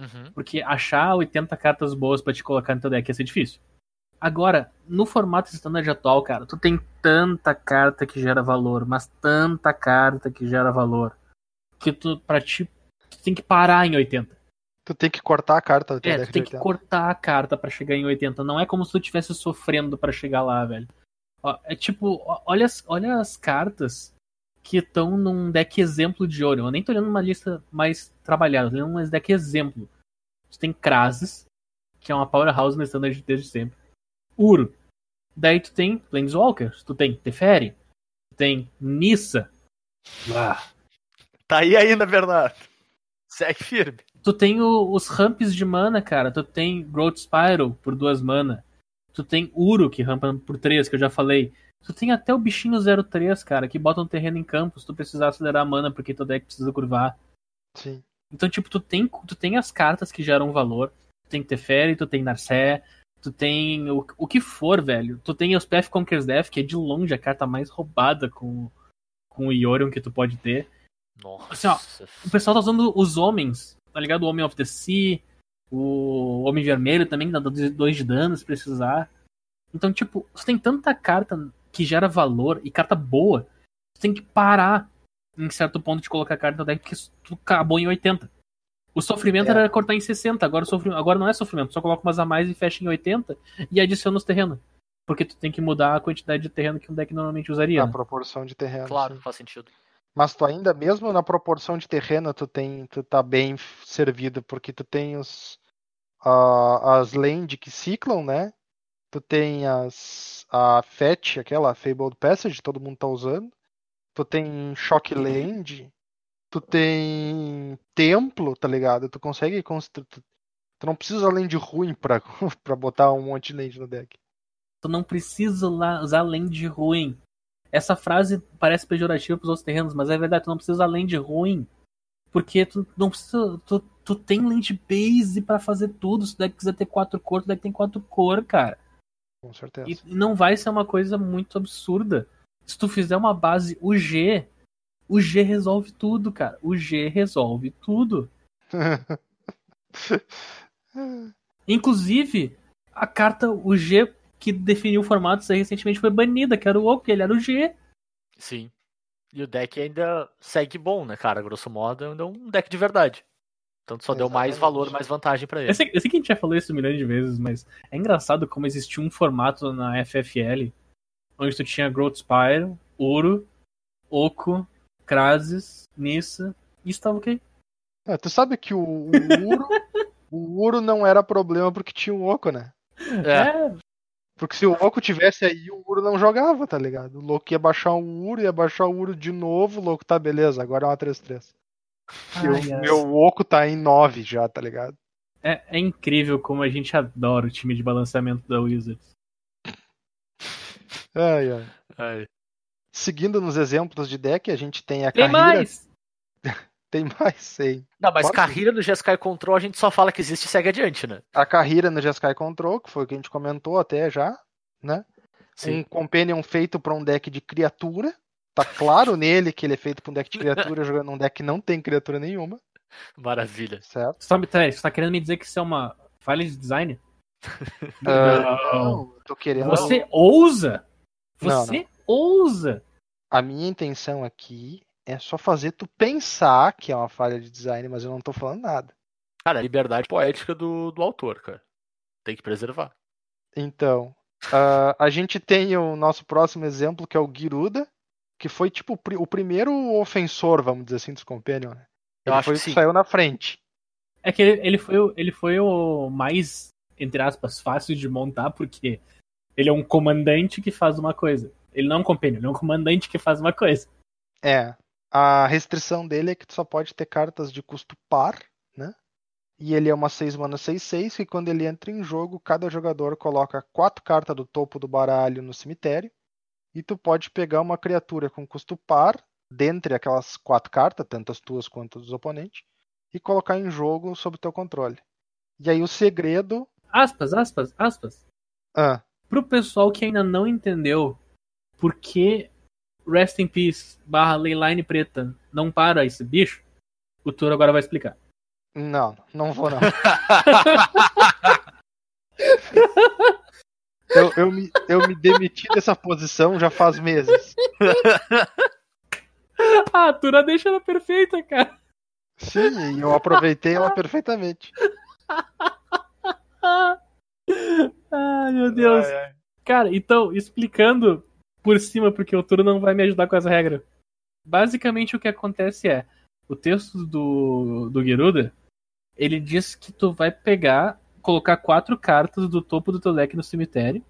Uhum. Porque achar 80 cartas boas pra te colocar no teu deck ia ser difícil. Agora, no formato standard atual, cara, tu tem tanta carta que gera valor, mas tanta carta que gera valor, que tu, pra ti, tu tem que parar em 80. Tu tem que cortar a carta É, tu tem que 80. cortar a carta pra chegar em 80. Não é como se tu estivesse sofrendo pra chegar lá, velho. Ó, é tipo, ó, olha as, olha as cartas que estão num deck exemplo de ouro. Eu nem tô olhando uma lista mais trabalhada, tô olhando um deck exemplo. Tu tem Krasis, que é uma powerhouse no standard desde sempre. Uro. Daí tu tem Planeswalkers, tu tem Teferi, tu tem Nissa. Ah. Tá aí ainda, Bernardo. Segue firme. Tu tem o- os ramps de mana, cara. Tu tem Growth Spiral por duas mana. Tu tem Uro, que rampa por três, que eu já falei. Tu tem até o bichinho 03, cara, que bota um terreno em campo se tu precisar acelerar a mana porque teu deck precisa curvar. Sim. Então, tipo, tu tem, tu tem as cartas que geram valor. Tu tem Teferi, tu tem Narcé, tu tem o, o que for, velho. Tu tem os Path Conquers Death, que é de longe a carta mais roubada com, com o Yorion que tu pode ter. Nossa. Assim, O pessoal tá usando os homens, tá ligado? O Homem of the Sea, o Homem Vermelho também, que dá 2 de dano se precisar. Então, tipo, você tem tanta carta que gera valor e carta boa, você tem que parar em certo ponto de colocar carta no deck porque tu acabou em 80. O sofrimento É. era cortar em 60, agora, o sofri- agora não é sofrimento, só coloca umas a mais e fecha em 80 e adiciona os terrenos. Porque tu tem que mudar a quantidade de terreno que um deck normalmente usaria. A né? proporção de terreno. Claro, faz sentido. Mas tu ainda, mesmo na proporção de terreno, tu tem, tu tá bem servido, porque tu tem os a- as land que ciclam, né? Tu tem as a Fetch, aquela Fabled Passage, todo mundo tá usando. Tu tem Shock Land. Tu tem Templo, tá ligado? Tu consegue construir. Tu, não precisa usar land ruim pra, pra botar um monte de land no deck. Tu não precisa usar land ruim. Essa frase parece pejorativa pros outros terrenos, mas é verdade, tu não precisa usar land ruim. Porque tu não precisa. Tu, tu tem land base pra fazer tudo. Se o deck quiser ter quatro cores, o deck tem quatro cores, cara. Com certeza. E não vai ser uma coisa muito absurda. Se tu fizer uma base UG, o G resolve tudo, cara. O G resolve tudo. Inclusive, a carta UG que definiu o formato isso aí recentemente foi banida, que era o O, que ele era o G. Sim. E o deck ainda segue bom, né, cara? Grosso modo, ainda é um deck de verdade. Então só deu mais Exatamente. valor, mais vantagem pra ele. Eu sei, eu sei que a gente já falou isso um milhão de vezes, mas é engraçado como existia um formato na FFL onde tu tinha Growth Spire, Ouro, Oco, Krasis, Nissa e estava ok. É, tu sabe que o, o Uro, o Uro não era problema porque tinha o Oco, né? É, Porque se o Oco tivesse aí, o Uro não jogava, tá ligado? O louco ia baixar o Uro, ia baixar o Uro de novo, o louco tá beleza, agora é uma 3-3. E o Ai, ai. meu Oco tá em 9 já, tá ligado? É, é incrível como a gente adora o time de balanceamento da Wizards. Ai, ai. Ai. Seguindo nos exemplos de deck, a gente tem a Tem carreira. mais! Tem mais, sei. Não, mas Pode? carreira no GSK Control a gente só fala que existe e segue adiante, né? A carreira no Jeskai Control, que foi o que a gente comentou até já, né? um companion feito para um deck de criatura. Tá claro nele que ele é feito para um deck de criatura, jogando um deck que não tem criatura nenhuma. Maravilha. Certo? Você tá, você tá querendo me dizer que isso é uma falha de design? Uh, não, tô querendo. Você ousa? Não, Você ousa? A minha intenção aqui é só fazer tu pensar que é uma falha de design, mas eu não tô falando nada. Cara, a liberdade poética do, do autor, cara. Tem que preservar. Então, uh, a gente tem o nosso próximo exemplo, que é o Giruda, que foi tipo o primeiro ofensor, vamos dizer assim, dos Companion. Né? Eu Ele acho foi que o que sim. saiu na frente. É que ele, ele foi, o- ele foi o mais, entre aspas, fácil de montar, porque ele é um comandante que faz uma coisa. Ele não é um companion, ele é um comandante que faz uma coisa. É. A restrição dele é que tu só pode ter cartas de custo par, né? E ele é uma 6 mana 6-6, que quando ele entra em jogo, cada jogador coloca quatro cartas do topo do baralho no cemitério. E tu pode pegar uma criatura com custo par, dentre aquelas quatro cartas, tanto as tuas quanto dos oponentes, e colocar em jogo sob teu controle. E aí o segredo. Aspas, aspas, aspas. Ah, Pro pessoal que ainda não entendeu por que Rest in Peace barra Leyline Preta não para esse bicho, o Toro agora vai explicar. não, não vou não. Eu, eu, me, eu me demiti dessa posição já faz meses. Ah, a Tura deixa ela perfeita, cara. Sim, eu aproveitei ela perfeitamente. Ai, meu Deus. Cara, então, explicando por cima, porque o Turo não vai me ajudar com essa regra. Basicamente o que acontece é, o texto do, do Geruda, ele diz que tu vai pegar, colocar quatro cartas do topo do teu deck no cemitério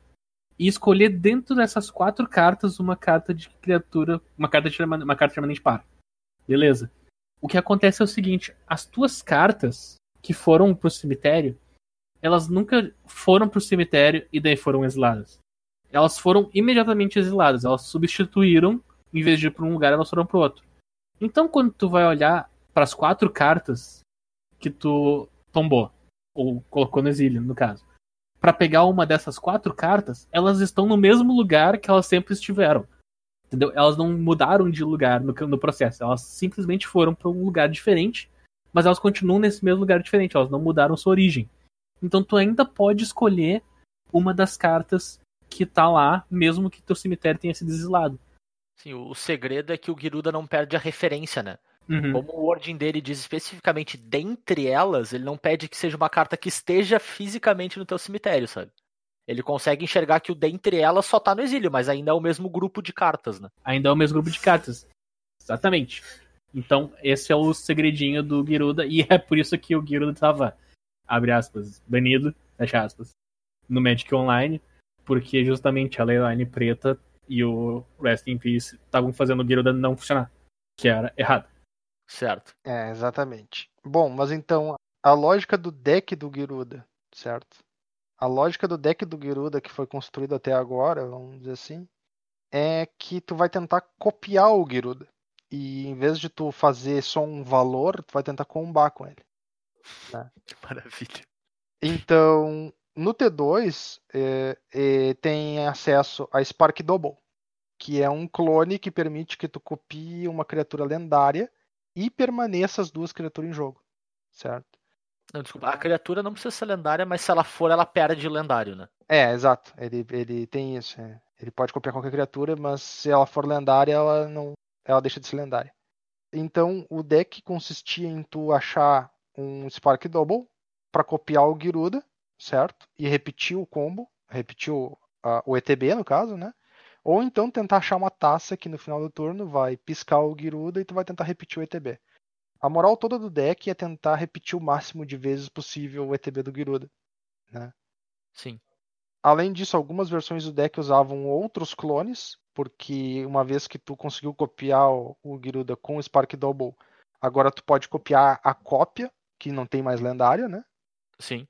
e escolher dentro dessas quatro cartas uma carta de criatura, uma carta de uma carta permanente par. Beleza. O que acontece é o seguinte, as tuas cartas que foram pro cemitério, elas nunca foram pro cemitério e daí foram exiladas. Elas foram imediatamente exiladas, elas substituíram, em vez de ir para um lugar, elas foram pro outro. Então quando tu vai olhar para as quatro cartas que tu tombou, ou colocou no exílio, no caso, para pegar uma dessas quatro cartas, elas estão no mesmo lugar que elas sempre estiveram. Entendeu? Elas não mudaram de lugar no, no processo, elas simplesmente foram para um lugar diferente, mas elas continuam nesse mesmo lugar diferente, elas não mudaram sua origem. Então tu ainda pode escolher uma das cartas que tá lá, mesmo que teu cemitério tenha sido exilado. Sim, o segredo é que o Giruda não perde a referência, né? Uhum. Como o wording dele diz especificamente dentre elas, ele não pede que seja uma carta que esteja fisicamente no teu cemitério, sabe? Ele consegue enxergar que o dentre elas só tá no exílio, mas ainda é o mesmo grupo de cartas, né? Ainda é o mesmo grupo de cartas. Exatamente. Então, esse é o segredinho do Giruda, e é por isso que o Giruda tava, abre aspas, banido, fecha aspas, no Magic Online, porque justamente a Leyline preta e o Rest in Peace estavam fazendo o Giruda não funcionar, que era errado. Certo. É, exatamente. Bom, mas então, a lógica do deck do Giruda, certo? A lógica do deck do Giruda que foi construído até agora, vamos dizer assim, é que tu vai tentar copiar o Giruda. E em vez de tu fazer só um valor, tu vai tentar combar com ele. Que maravilha. Então, no T2, é, é, tem acesso a Spark Double, que é um clone que permite que tu copie uma criatura lendária e permaneça as duas criaturas em jogo, certo? Não, desculpa, a criatura não precisa ser lendária, mas se ela for, ela perde lendário, né? É, exato. Ele, ele tem isso. é. Ele pode copiar qualquer criatura, mas se ela for lendária, ela não, ela deixa de ser lendária. Então, o deck consistia em tu achar um Spark Double para copiar o Giruda, certo? E repetir o combo, repetir o, a- o ETB no caso, né? Ou então tentar achar uma taça que no final do turno vai piscar o Giruda e tu vai tentar repetir o ETB. A moral toda do deck é tentar repetir o máximo de vezes possível o ETB do Giruda. Sim. Além disso, algumas versões do deck usavam outros clones, porque uma vez que tu conseguiu copiar o, o Giruda com o Spark Double, agora tu pode copiar a cópia, que não tem mais lendária, né? Sim.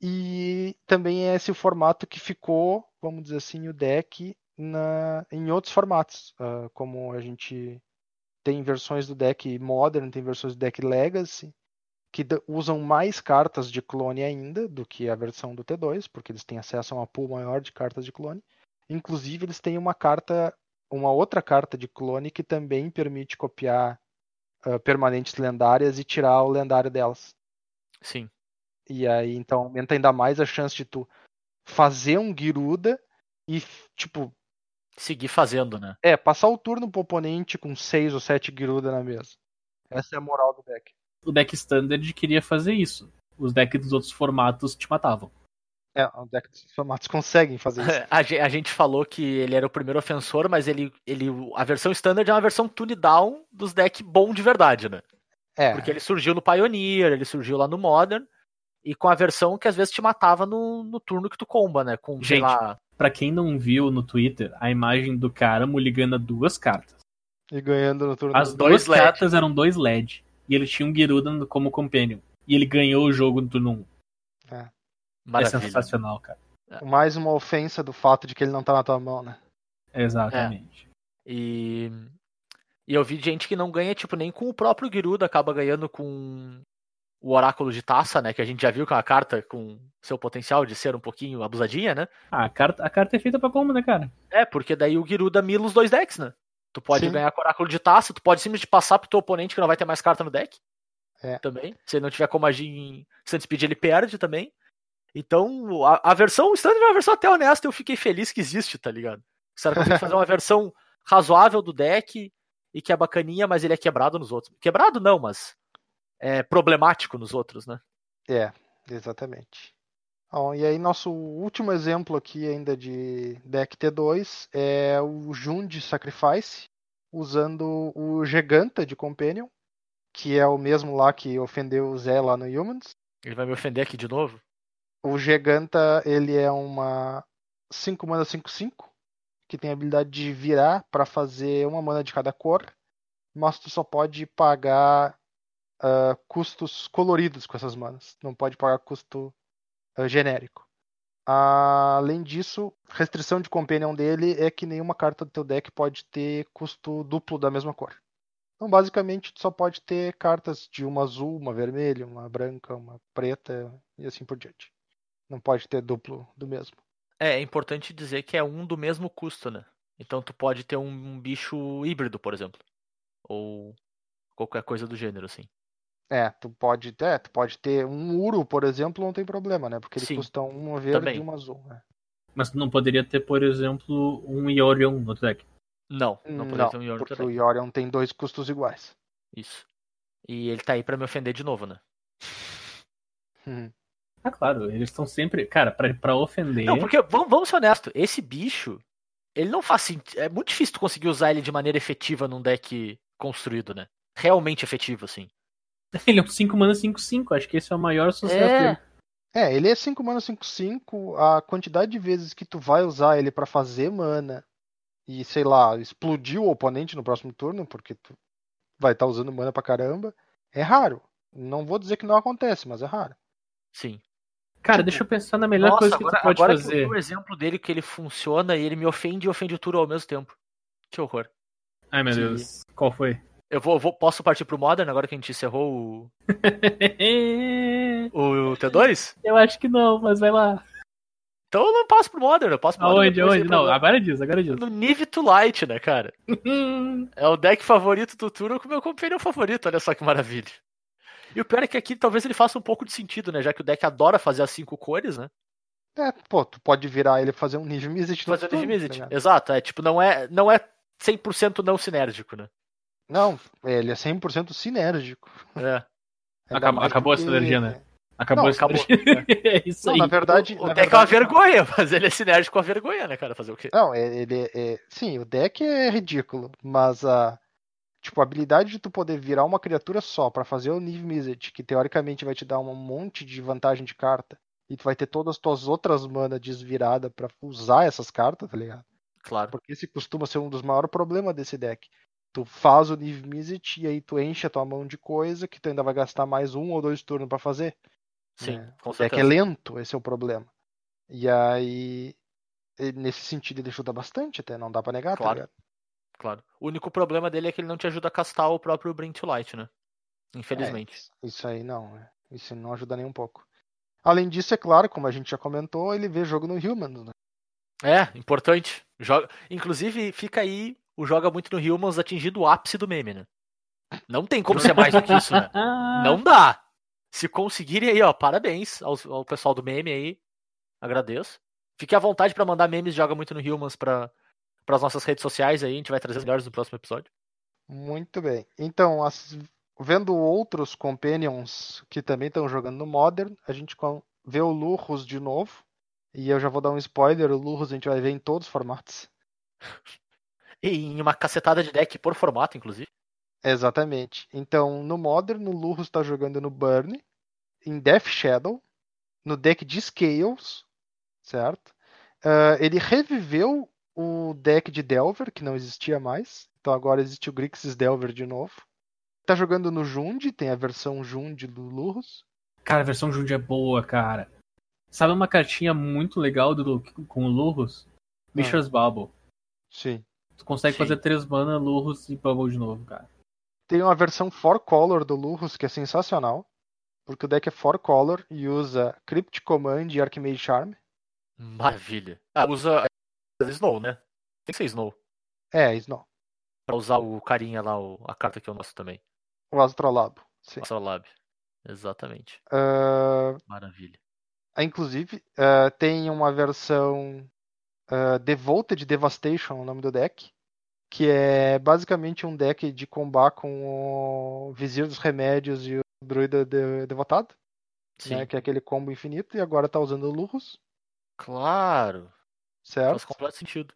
E também é esse o formato que ficou, vamos dizer assim, o deck na, em outros formatos, ah, como a gente tem versões do deck Modern, tem versões do deck Legacy, que usam mais cartas de clone ainda do que a versão do T2, porque eles têm acesso a uma pool maior de cartas de clone. Inclusive, eles têm uma carta, uma outra carta de clone que também permite copiar uh, permanentes lendárias e tirar o lendário delas. Sim. E aí, então, aumenta ainda mais a chance de tu fazer um Giruda e, tipo. Seguir fazendo, né? É, passar o turno pro oponente com 6 ou 7 Giruda na mesa. Essa é a moral do deck. O deck standard queria fazer isso. Os decks dos outros formatos te matavam. É, o deck dos formatos conseguem fazer isso. a, a gente falou que ele era o primeiro ofensor, mas ele, ele a versão standard é uma versão tune down dos decks bom de verdade, né? É. Porque ele surgiu no Pioneer, ele surgiu lá no Modern, e com a versão que às vezes te matava no, no turno que tu comba, né? Com, sei Gente, lá. Pra quem não viu no Twitter, a imagem do cara muligando duas cartas. E ganhando no turno As duas LED. cartas eram dois LED. E ele tinha um Giruda como companion. E ele ganhou o jogo no turno 1. É Maravilha. sensacional, cara. Mais uma ofensa do fato de que ele não tá na tua mão, né? Exatamente. E, e eu vi gente que não ganha, tipo, nem com o próprio Giruda, acaba ganhando com o Oráculo de Taça, né? Que a gente já viu que é uma carta com seu potencial de ser um pouquinho abusadinha, né? Ah, a carta, a carta é feita pra como, né, cara? É, porque daí o Giruda mila os dois decks, né? Tu pode Sim. ganhar com o Oráculo de Taça, tu pode simplesmente passar pro teu oponente que não vai ter mais carta no deck. É. Também. Se ele não tiver como agir em Sand Speed, ele perde também. Então, a, a versão standard é uma versão até honesta, eu fiquei feliz que existe, tá ligado? Os caras conseguem fazer uma versão razoável do deck e que é bacaninha, mas ele é quebrado nos outros. Quebrado não, mas é problemático nos outros, né? É, exatamente. Bom, e aí nosso último exemplo aqui ainda de deck T2 é o Jund Sacrifice, usando o Giganta de Companion, que é o mesmo lá que ofendeu o Zé lá no Humans. Ele vai me ofender aqui de novo. O Giganta, ele é uma 5 mana 5-5, que tem a habilidade de virar para fazer uma mana de cada cor, mas tu só pode pagar ah, custos coloridos com essas manas. Não pode pagar custo ah, genérico. Além disso, restrição de companion dele é que nenhuma carta do teu deck pode ter custo duplo da mesma cor. Então, basicamente, tu só pode ter cartas de uma azul, uma vermelha, uma branca, uma preta e assim por diante. Não pode ter duplo do mesmo. É, é importante dizer que é um do mesmo custo, né? Então tu pode ter um, um bicho híbrido, por exemplo. Ou qualquer coisa do gênero, assim. É, tu pode, é, tu pode ter um Uro, por exemplo, não tem problema, né? Porque ele Sim, custa uma verde também. e uma azul. Né? Mas tu não poderia ter, por exemplo, um Yorion no deck. Não, não poderia ter um Yorion porque também. o Yorion tem dois custos iguais. Isso. E ele tá aí pra me ofender de novo, né? Uhum. Ah, claro, eles estão sempre. Cara, pra, pra ofender. Não, porque, vamos, vamos ser honestos, esse bicho, ele não faz sentido. É muito difícil tu conseguir usar ele de maneira efetiva num deck construído, né? Realmente efetivo, assim. Ele é um 5 mana 5-5. Acho que esse é o maior sucesso É. dele. É, ele é 5 mana 5-5. A quantidade de vezes que tu vai usar ele pra fazer mana e, sei lá, explodir o oponente no próximo turno, porque tu vai estar usando mana pra caramba, é raro. Não vou dizer que não acontece, mas é raro. Sim. Cara, Tipo, deixa eu pensar na melhor Nossa, coisa que agora, tu pode agora que eu fazer. vi o exemplo dele que ele funciona e ele me ofende e ofende o Turo ao mesmo tempo. Que horror. Ai, meu que- Deus. Qual foi? Eu vou, vou- posso partir pro Modern agora que a gente encerrou o, o T2? eu acho que não, mas vai lá. Então eu não passo pro Modern, eu passo pro Modern. Aonde, aonde? aí Não, agora diz, agora diz. No Nive to Light, né, cara? É o deck favorito do Turo com o meu companheiro favorito, olha só que maravilha. E o pior é que aqui talvez ele faça um pouco de sentido, né? Já que o deck adora fazer as cinco cores, né? É, pô, tu pode virar ele e fazer um nível Mizzet no Fazer o turno, Nive tá? Exato, é tipo, não é, não é 100% não sinérgico, né? Não, ele é 100% sinérgico. É. Acabou- acabou a porque- sinergia, né? Acabou Não, esse acabou. é isso Não, aí. na verdade, O na deck é uma verdade, vergonha, mas ele é sinérgico com a vergonha, né, cara? Fazer o quê? Não, é- ele é. Sim, o deck é ridículo, mas a. Tipo, a habilidade de tu poder virar uma criatura só pra fazer o Niv Mizzet, que teoricamente vai te dar um monte de vantagem de carta, e tu vai ter todas as tuas outras manas desvirada pra usar essas cartas, tá ligado? Claro. Porque esse costuma ser um dos maiores problemas desse deck. Tu faz o Niv Mizzet e aí tu enche a tua mão de coisa que tu ainda vai gastar mais um ou dois turnos pra fazer. Sim, né? com O deck é certeza. lento, esse é o problema. E aí, nesse sentido, ele ajuda bastante até, não dá pra negar, tá Claro. ligado? Claro. O único problema dele é que ele não te ajuda a castar o próprio Bring to Light, né? Infelizmente. É, isso aí não, né? isso não ajuda nem um pouco. Além disso, é claro, como a gente já comentou, ele vê jogo no Humans, né? É, importante. Joga... Inclusive, fica aí o Joga Muito no Humans atingindo o ápice do meme, né? Não tem como ser mais do que isso, né? Não dá. Se conseguirem aí, ó, parabéns ao, ao pessoal do meme aí. Agradeço. Fique à vontade para mandar memes Joga Muito no Humans para as nossas redes sociais aí. A gente vai trazer os melhores no próximo episódio. Muito bem. Então, as... vendo outros Companions que também estão jogando no Modern, a gente vê o Lurros de novo. E eu já vou dar um spoiler: o Lurros a gente vai ver em todos os formatos. E em uma cacetada de deck por formato, inclusive. Exatamente. Então, no Modern, o Lurros está jogando no Burn, em Death Shadow, no deck de Scales, certo? Uh, ele reviveu o deck de Delver, que não existia mais. Então agora existe o Grixis Delver de novo. Tá jogando no Jund, tem a versão Jund do Lurros. Cara, a versão Jund é boa, cara. Sabe uma cartinha muito legal do, com o Lurros? Mishra's ah. Bubble. Sim. Tu consegue Sim. fazer três mana, Lurros e Bubble de novo, cara. Tem uma versão 4 color do Lurros que é sensacional. Porque o deck é 4 color e usa Crypt Command e Archmage Charm. Maravilha. Ah, usa Snow, né? Tem que ser Snow. É, Snow. Pra usar o carinha lá, o, a carta que eu nosso também. O Astrolab. Sim. Astrolab. Exatamente. Uh... Maravilha. Ah, inclusive, uh, tem uma versão uh, Devoted Devastation, o nome do deck, que é basicamente um deck de combate com o Vizir dos Remédios e o Druida de, Devotado, né, que é aquele combo infinito, e agora tá usando o Lurus. Claro! Certo? Faz completo sentido.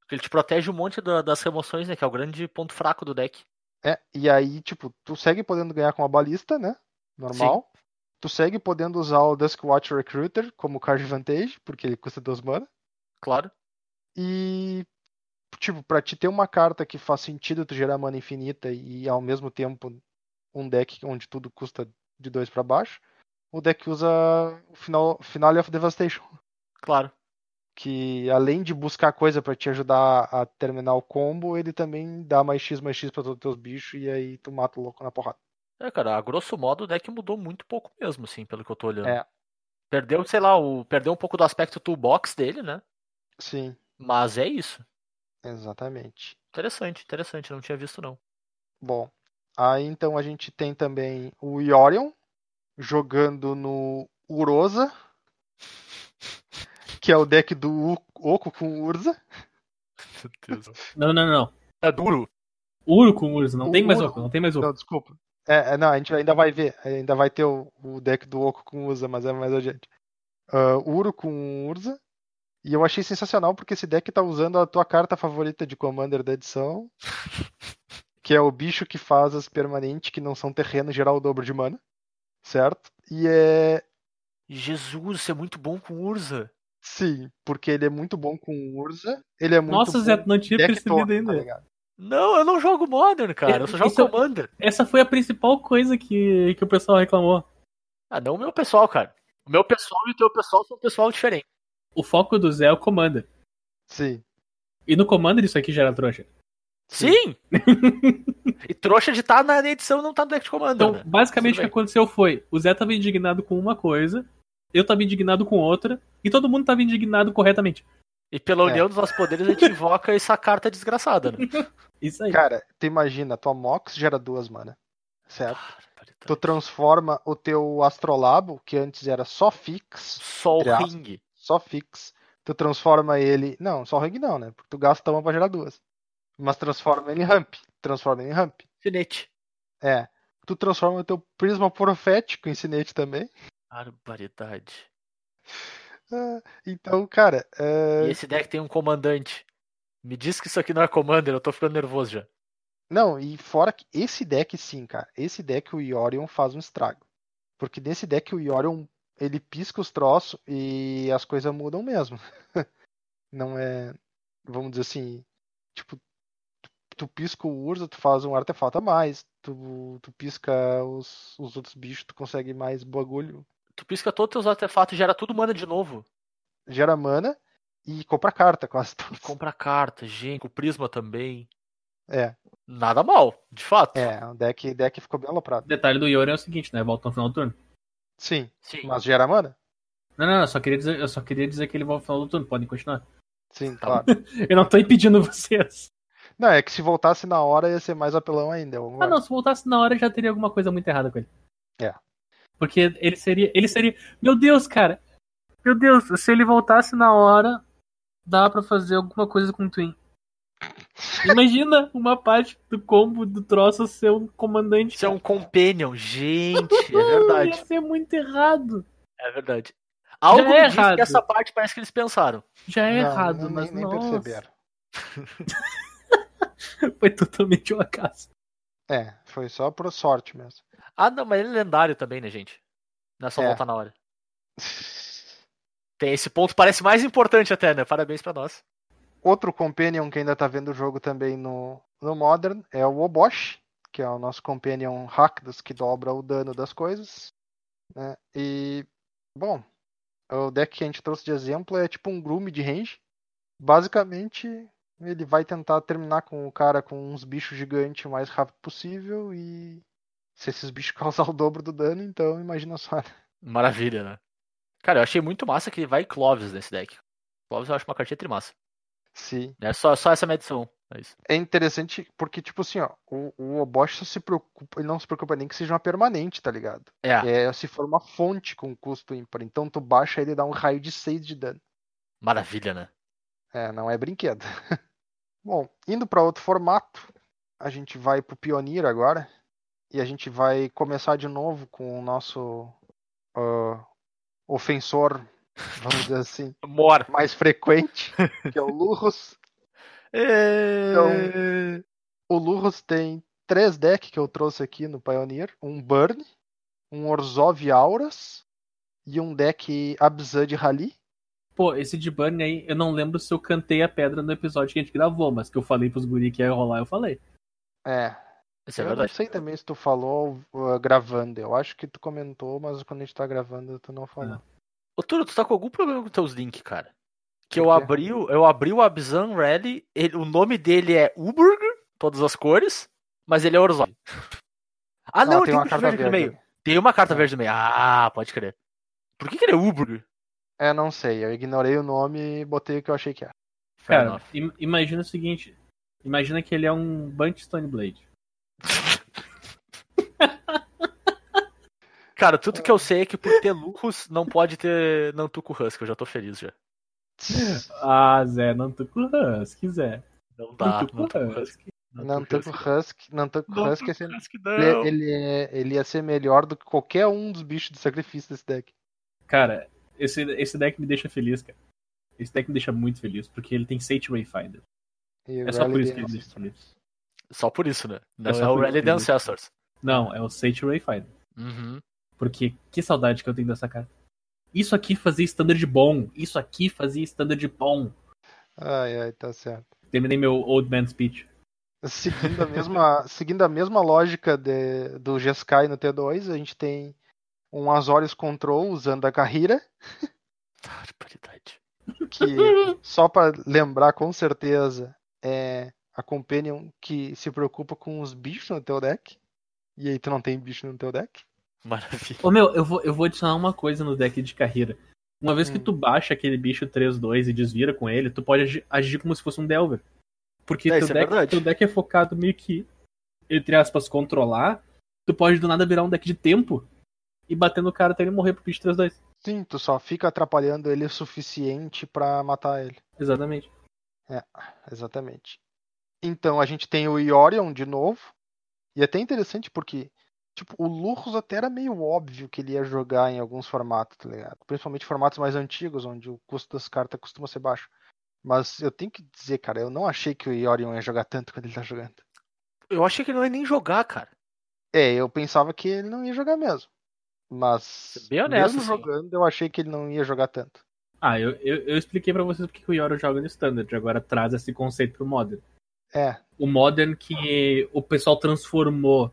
Porque ele te protege um monte da, das remoções, né, que é o grande ponto fraco do deck. É, e aí, tipo, tu segue podendo ganhar com a balista, né? Normal. Sim. Tu segue podendo usar o Duskwatch Recruiter como card advantage, porque ele custa 2 mana. Claro. E tipo, pra te ter uma carta que faz sentido tu gerar mana infinita e ao mesmo tempo um deck onde tudo custa de 2 para baixo, o deck usa o final, Finale of Devastation. Claro. Que além de buscar coisa para te ajudar a terminar o combo, ele também dá mais X mais X pra todos os teus bichos e aí tu mata o louco na porrada. É, cara, a grosso modo o deck mudou muito pouco mesmo, assim, pelo que eu tô olhando. É. Perdeu, sei lá, o, perdeu um pouco do aspecto toolbox dele, né? Sim. Mas é isso. Exatamente. Interessante, interessante, não tinha visto não. Bom, aí então a gente tem também o Yorion jogando no Urosa, que é o deck do Oco com Urza. Meu Deus. Não, não, não. É duro. Uro com Urza, não o tem mais Oco, não tem mais Oco. Não, desculpa. É, é, não, a gente ainda vai ver. Ainda vai ter o, o deck do Oco com Urza, mas é mais adiante. Uh, Uro com Urza. E eu achei sensacional porque esse deck tá usando a tua carta favorita de Commander da edição. que é o bicho que faz as permanentes que não são terreno gerar o dobro de mana. Certo? E é. Jesus, isso é muito bom com Urza. Sim, porque ele é muito bom com Urza. Ele é muito Nossa, Zé, não tinha percebido todo, ainda. Tá não, eu não jogo Modern, cara. Eu só jogo Isso, Commander. Essa foi a principal coisa que, que o pessoal reclamou. Ah, não o meu pessoal, cara. O meu pessoal e o teu pessoal são um pessoal diferente. O foco do Zé é o Commander. Sim. E no Commander isso aqui já era trouxa. Sim! e trouxa de estar tá na edição e não tá no deck de Commander. Então, né? basicamente o que aconteceu foi: o Zé tava indignado com uma coisa, eu tava indignado com outra, e todo mundo tava indignado corretamente. E pela união é. dos nossos poderes a gente invoca essa carta desgraçada, né? Isso aí. Cara, tu imagina, tua Mox gera duas mana. Certo? tu transforma o teu Astrolabo, que antes era só fix. Só o ring. Só fix. Tu transforma ele. Não, só o ring não, né? Porque tu gasta uma pra gerar duas. Mas transforma ele em ramp. Transforma ele em ramp. Sinete. É. Tu transforma o teu prisma profético em sinete também. Barbaridade. Ah, então, cara. E esse deck tem um comandante. Me diz que isso aqui não é commander, eu tô ficando nervoso já. Não, e fora que esse deck sim, cara. Esse deck o Yorion faz um estrago. Porque nesse deck o Yorion ele pisca os troços e as coisas mudam mesmo. não é. Vamos dizer assim. Tipo, tu pisca o Urza, tu faz um artefato a mais. Tu, tu pisca os, os outros bichos, tu consegue mais bagulho. Tu pisca todos os teus artefatos e gera tudo mana de novo. Gera mana e compra carta quase tudo. Compra carta, gente, o prisma também. É. Nada mal, de fato. É, o deck, deck ficou bem aloprado. O detalhe do Yori é o seguinte, né? Volta no final do turno. Sim, Sim. mas gera mana? Não, não, eu só queria dizer, eu só queria dizer que ele volta no final do turno, podem continuar. Sim, Tá claro. Eu não tô impedindo vocês. Não, é que se voltasse na hora ia ser mais apelão ainda. Ah, não, se voltasse na hora já teria alguma coisa muito errada com ele. É. Porque ele seria. Ele seria. Meu Deus, cara! Meu Deus, se ele voltasse na hora, dá pra fazer alguma coisa com o Twin. Imagina uma parte do combo do troço ser um comandante. É um companion, gente, é Ia verdade. ser muito errado. É verdade. Algo é me diz errado. que essa parte parece que eles pensaram. Já é Não, errado, nem, mas nem nossa, perceberam. foi totalmente um acaso. É, foi só por sorte mesmo. Ah, não, mas ele é lendário também, né, gente? Não é só É. voltar na hora. Tem esse ponto, parece mais importante até, né? Parabéns pra nós. Outro companion que ainda tá vendo o jogo também no, no Modern é o Obosh, que é o nosso companion Rakdos, que dobra o dano das coisas. Né? E, bom, o deck que a gente trouxe de exemplo é tipo um Groom de range. Basicamente, ele vai tentar terminar com o cara com uns bichos gigantes o mais rápido possível e se esses bichos causar o dobro do dano, então imagina só. né? Maravilha, né? Cara, eu achei muito massa que vai Clovis nesse deck. Clovis eu acho uma cartinha trimassa. Sim. É só, só essa medição. É isso. É interessante porque, tipo assim, ó, o, o Obosh só se preocupa, ele não se preocupa nem que seja uma permanente, tá ligado? É, É se for uma fonte com custo ímpar. Então tu baixa ele e dá um raio de 6 de dano. maravilha, né? É, não é brinquedo. Bom, indo para outro formato, a gente vai pro Pioneer agora. E a gente vai começar de novo com o nosso ah, ofensor, vamos dizer assim, Mor. mais frequente, que é o Lurros. Então... O Lurros tem três decks que eu trouxe aqui no Pioneer: um Burn, um Orzhov Auras e um deck Abzad Rally. Pô, esse de Burn aí, eu não lembro se eu cantei a pedra no episódio que a gente gravou, mas que eu falei pros guri que ia rolar, eu falei. É, Isso é eu não verdade. sei também se tu falou uh, gravando. Eu acho que tu comentou, mas quando a gente tá gravando, tu não falou. Ô, Turo, tu tá com algum problema com teus links, cara? Que eu abri, o- eu abri o Abzan Rally, ele- o nome dele é Uburg, todas as cores, mas ele é Orzhov. Ah, não, tem, um bicho verde aqui no meio. Tem uma carta É. verde no meio. Ah, pode crer. Por que, que ele é Uburg? É, não sei. Eu ignorei o nome e botei o que eu achei que era. Fair Cara, imagina o seguinte. Imagina que ele é um Bunch Stone Blade. Cara, tudo que eu sei é que por ter Lucas não pode ter Nantuco Husk, eu já tô feliz já. Ah, Zé, com Husky, Zé. Não dá, Nantuco Nantuco Husk. Husk. Nantuco Husk, Nantuco Husk, esse- Husk ele, não. ele, é- ele ia ser melhor do que qualquer um dos bichos de sacrifício desse deck. Cara, esse, esse deck me deixa feliz, cara. Esse deck me deixa muito feliz, porque ele tem Sage Wayfinder. E É só por isso que ele the deixa feliz. Só por isso, né? Não é, só o Rally the Ancestors. Não, é o Sage Wayfinder. Uhum. Porque que saudade que eu tenho dessa carta. Isso aqui fazia standard bom. Isso aqui fazia standard bom. Ai, ai, tá certo. Terminei meu Old Man Speech. Seguindo a mesma, seguindo a mesma lógica de- do Jeskai no T2, a gente tem um Azorius Control usando a Carreira, Barbaridade. que só pra lembrar com certeza é a Companion que se preocupa com os bichos no teu deck. E aí tu não tem bicho no teu deck. Maravilha. Ô meu, eu vou, eu vou adicionar uma coisa no deck de carreira. Uma vez que Hum. tu baixa aquele bicho 3-2 e desvira com ele, tu pode agir, agir como se fosse um Delver. Porque É, teu, é deck, verdade. teu deck é focado meio que, entre aspas, controlar. Tu pode do nada virar um deck de tempo e bater no cara até ele morrer pro bicho 3-2. Sim, tu só fica atrapalhando ele o suficiente pra matar ele. Exatamente. Exatamente. Então a gente tem o Iorion de novo. E é até interessante porque, tipo, o Lurros até era meio óbvio que ele ia jogar em alguns formatos, tá ligado? Principalmente formatos mais antigos, onde o custo das cartas costuma ser baixo. Mas eu tenho que dizer, cara, eu não achei que o Iorion ia jogar tanto quando ele tá jogando. Eu achei que ele não ia nem jogar, cara. É, eu pensava que ele não ia jogar mesmo. Mas, Bem honesto, mesmo sim. jogando, eu achei que ele não ia jogar tanto. Ah, eu, eu, eu expliquei pra vocês porque o Yoro joga no Standard, agora traz esse conceito pro Modern. É, O Modern que o pessoal transformou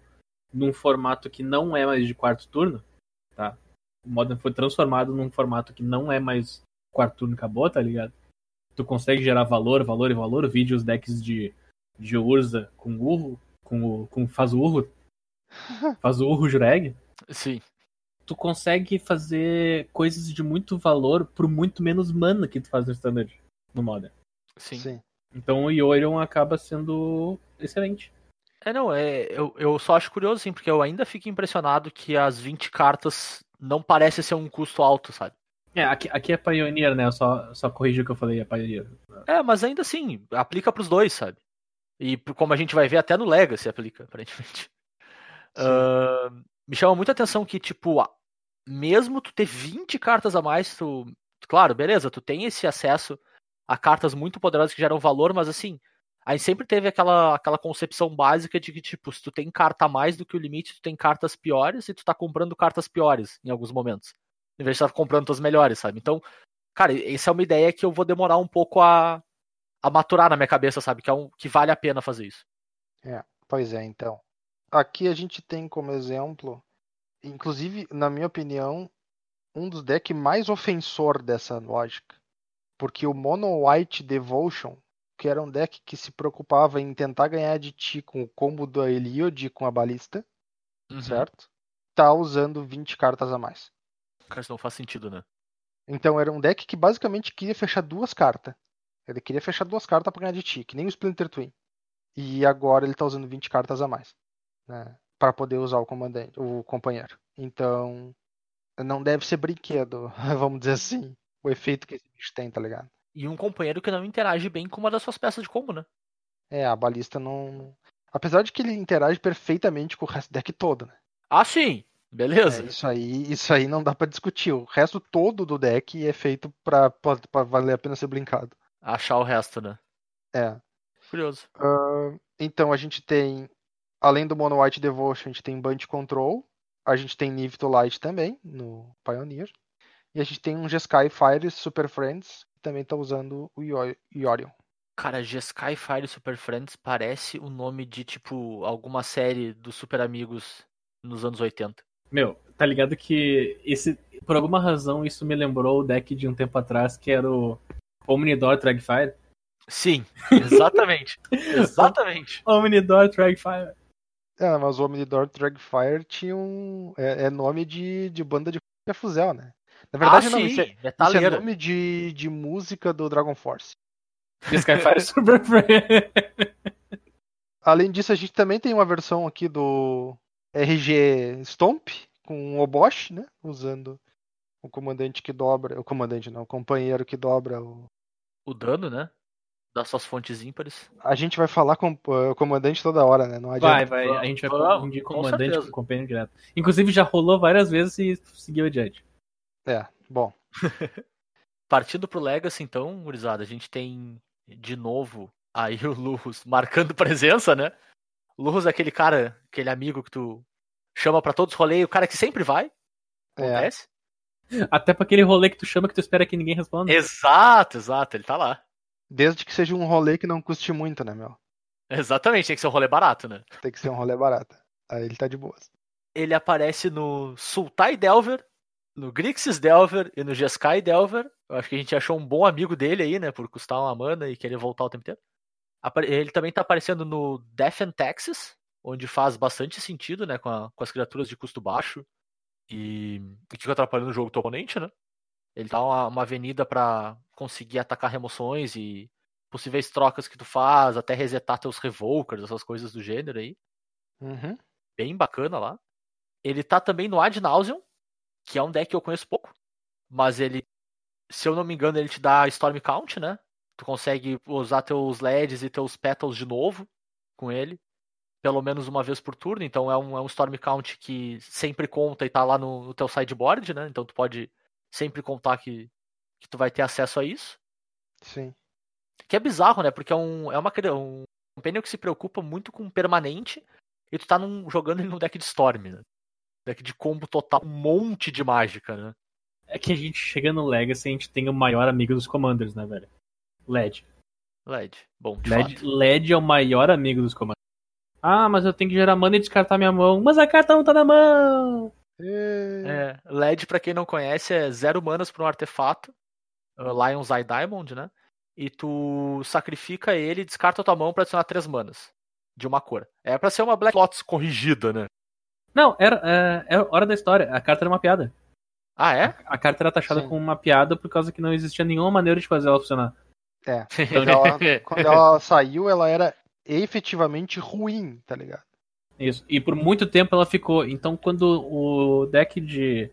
num formato que não é mais de quarto turno, tá? O Modern foi transformado num formato que não é mais quarto turno acabou, tá ligado? Tu consegue gerar valor, valor e valor, vídeos decks de, de Urza com urro, com o com faz urro, faz urro Jureg. Sim. Tu consegue fazer coisas de muito valor por muito menos mana que tu faz no Standard, no Modern. Sim. Sim. Então o Yorion acaba sendo excelente. É, não, é, eu, eu só acho curioso, assim, porque eu ainda fico impressionado que as 20 cartas não parece ser um custo alto, sabe? É, aqui, aqui é Pioneer, né? Eu só, só corrigi o que eu falei, é Pioneer. É, mas ainda assim, aplica pros dois, sabe? E como a gente vai ver, até no Legacy aplica, aparentemente. Uh, me chama muita atenção que, tipo, mesmo tu ter 20 cartas a mais, tu. Claro, beleza, tu tem esse acesso a cartas muito poderosas que geram valor, mas assim, aí sempre teve aquela, aquela concepção básica de que, tipo, se tu tem carta mais do que o limite, tu tem cartas piores e tu tá comprando cartas piores em alguns momentos. Em vez de estar comprando as melhores, sabe? Então, cara, essa é uma ideia que eu vou demorar um pouco a, a maturar na minha cabeça, sabe? Que, é um, que vale a pena fazer isso. É, pois é, então. Aqui a gente tem como exemplo, inclusive, na minha opinião, um dos decks mais ofensor dessa lógica. Porque o Mono White Devotion, que era um deck que se preocupava em tentar ganhar de ti com o combo da Eliod com a balista, Uhum. certo? Tá usando 20 cartas a mais. Cara, isso não faz sentido, né? Então era um deck que basicamente queria fechar duas cartas. Ele queria fechar duas cartas pra ganhar de ti, que nem o Splinter Twin. E agora ele tá usando 20 cartas a mais. Né? Pra poder usar o comandante, o companheiro. Então. Não deve ser brinquedo, vamos dizer assim. O efeito que esse bicho tem, tá ligado? E um companheiro que não interage bem com uma das suas peças de combo, né? É, a balista não. Apesar de que ele interage perfeitamente com o resto do deck todo, né? Ah, sim! Beleza. É, isso aí, isso aí não dá pra discutir. O resto todo do deck é feito pra, pra, pra valer a pena ser brincado. Achar o resto, né? É. Curioso. Ah, então a gente tem, além do Mono White Devotion, a gente tem Band Control, a gente tem Niv to Light também, no Pioneer, e a gente tem um Jeskai Fire Super Friends, que também tá usando o Yo- Yorion. Cara, Jeskai Fire Super Friends parece o nome de, tipo, alguma série dos Super Amigos nos anos 80. Meu, tá ligado que esse, por alguma razão isso me lembrou o deck de um tempo atrás que era o Omnidor Dragfire. Sim, exatamente. exatamente. Omnidor Dragfire. É, mas o Omnidor Dragfire tinha um. É, é nome de, de banda de fuzel, né? Na verdade, ah, não, sim, isso é, isso é nome de, de música do Dragon Force. Skyfire Super Friend. Além disso, a gente também tem uma versão aqui do RG Stomp com o Obosh, né? Usando o comandante que dobra. O comandante não, o companheiro que dobra o. O dano, né? Das suas fontes ímpares. A gente vai falar com eh, o comandante toda hora, né? Não adianta. Vai, vai. A gente vai confundir com comandante certeza. com companheiro direto. Inclusive já rolou várias vezes e seguiu adiante. É, bom. Partindo pro Legacy, então, gurizada, a gente tem de novo aí o Lurrus marcando presença, né? O Lurrus é aquele cara, aquele amigo que tu chama pra todos os rolês, o cara que sempre vai. É, Acontece? Até pra aquele rolê que tu chama que tu espera que ninguém responda. Exato, exato, ele tá lá. desde que seja um rolê que não custe muito, né, meu? Exatamente, tem que ser um rolê barato, né? Tem que ser um rolê barato. Aí ele tá de boas. Ele aparece no Sultai Delver, no Grixis Delver e no Jeskai Delver. Eu acho que a gente achou um bom amigo dele aí, né? Por custar uma mana e querer voltar o tempo inteiro. Ele também tá aparecendo no Death and Taxes, onde faz bastante sentido, né? Com, a- com as criaturas de custo baixo e, e fica atrapalhando o jogo do oponente, né? Ele dá uma, uma avenida pra conseguir atacar remoções e possíveis trocas que tu faz, até resetar teus revokers, essas coisas do gênero aí Uhum. bem bacana lá. Ele tá também no Ad Nauseam, que é um deck que eu conheço pouco, mas ele, se eu não me engano, ele te dá Storm Count, né? Tu consegue usar teus LEDs e teus Petals de novo com ele, pelo menos uma vez por turno, então é um, é um Storm Count que sempre conta e tá lá no, no teu sideboard, né? Então tu pode sempre contar que, que tu vai ter acesso a isso. Sim. Que é bizarro, né? Porque é, um, é uma, um companion que se preocupa muito com permanente e tu tá num- jogando ele no deck de Storm, né? Deck de combo total, um monte de mágica, né? É que a gente chega no Legacy e a gente tem o maior amigo dos Commanders, né, velho? LED. LED. Bom, de LED, fato. LED é o maior amigo dos Commanders. Ah, mas eu tenho que gerar mana e descartar minha mão. Mas a carta não tá na mão! E- É, LED, pra quem não conhece, é zero manas pra um artefato. uh, Lion's Eye Diamond, né? E tu sacrifica ele e descarta a tua mão pra adicionar três manas. De uma cor. É pra ser uma Black Lotus corrigida, né? Não, era, é, é hora da história. A carta era uma piada. Ah, é? A carta era taxada Sim. como uma piada por causa que não existia nenhuma maneira de fazer ela funcionar. É. Quando ela, quando ela saiu, ela era efetivamente ruim, tá ligado? Isso. E por muito tempo ela ficou. Então, quando o deck de,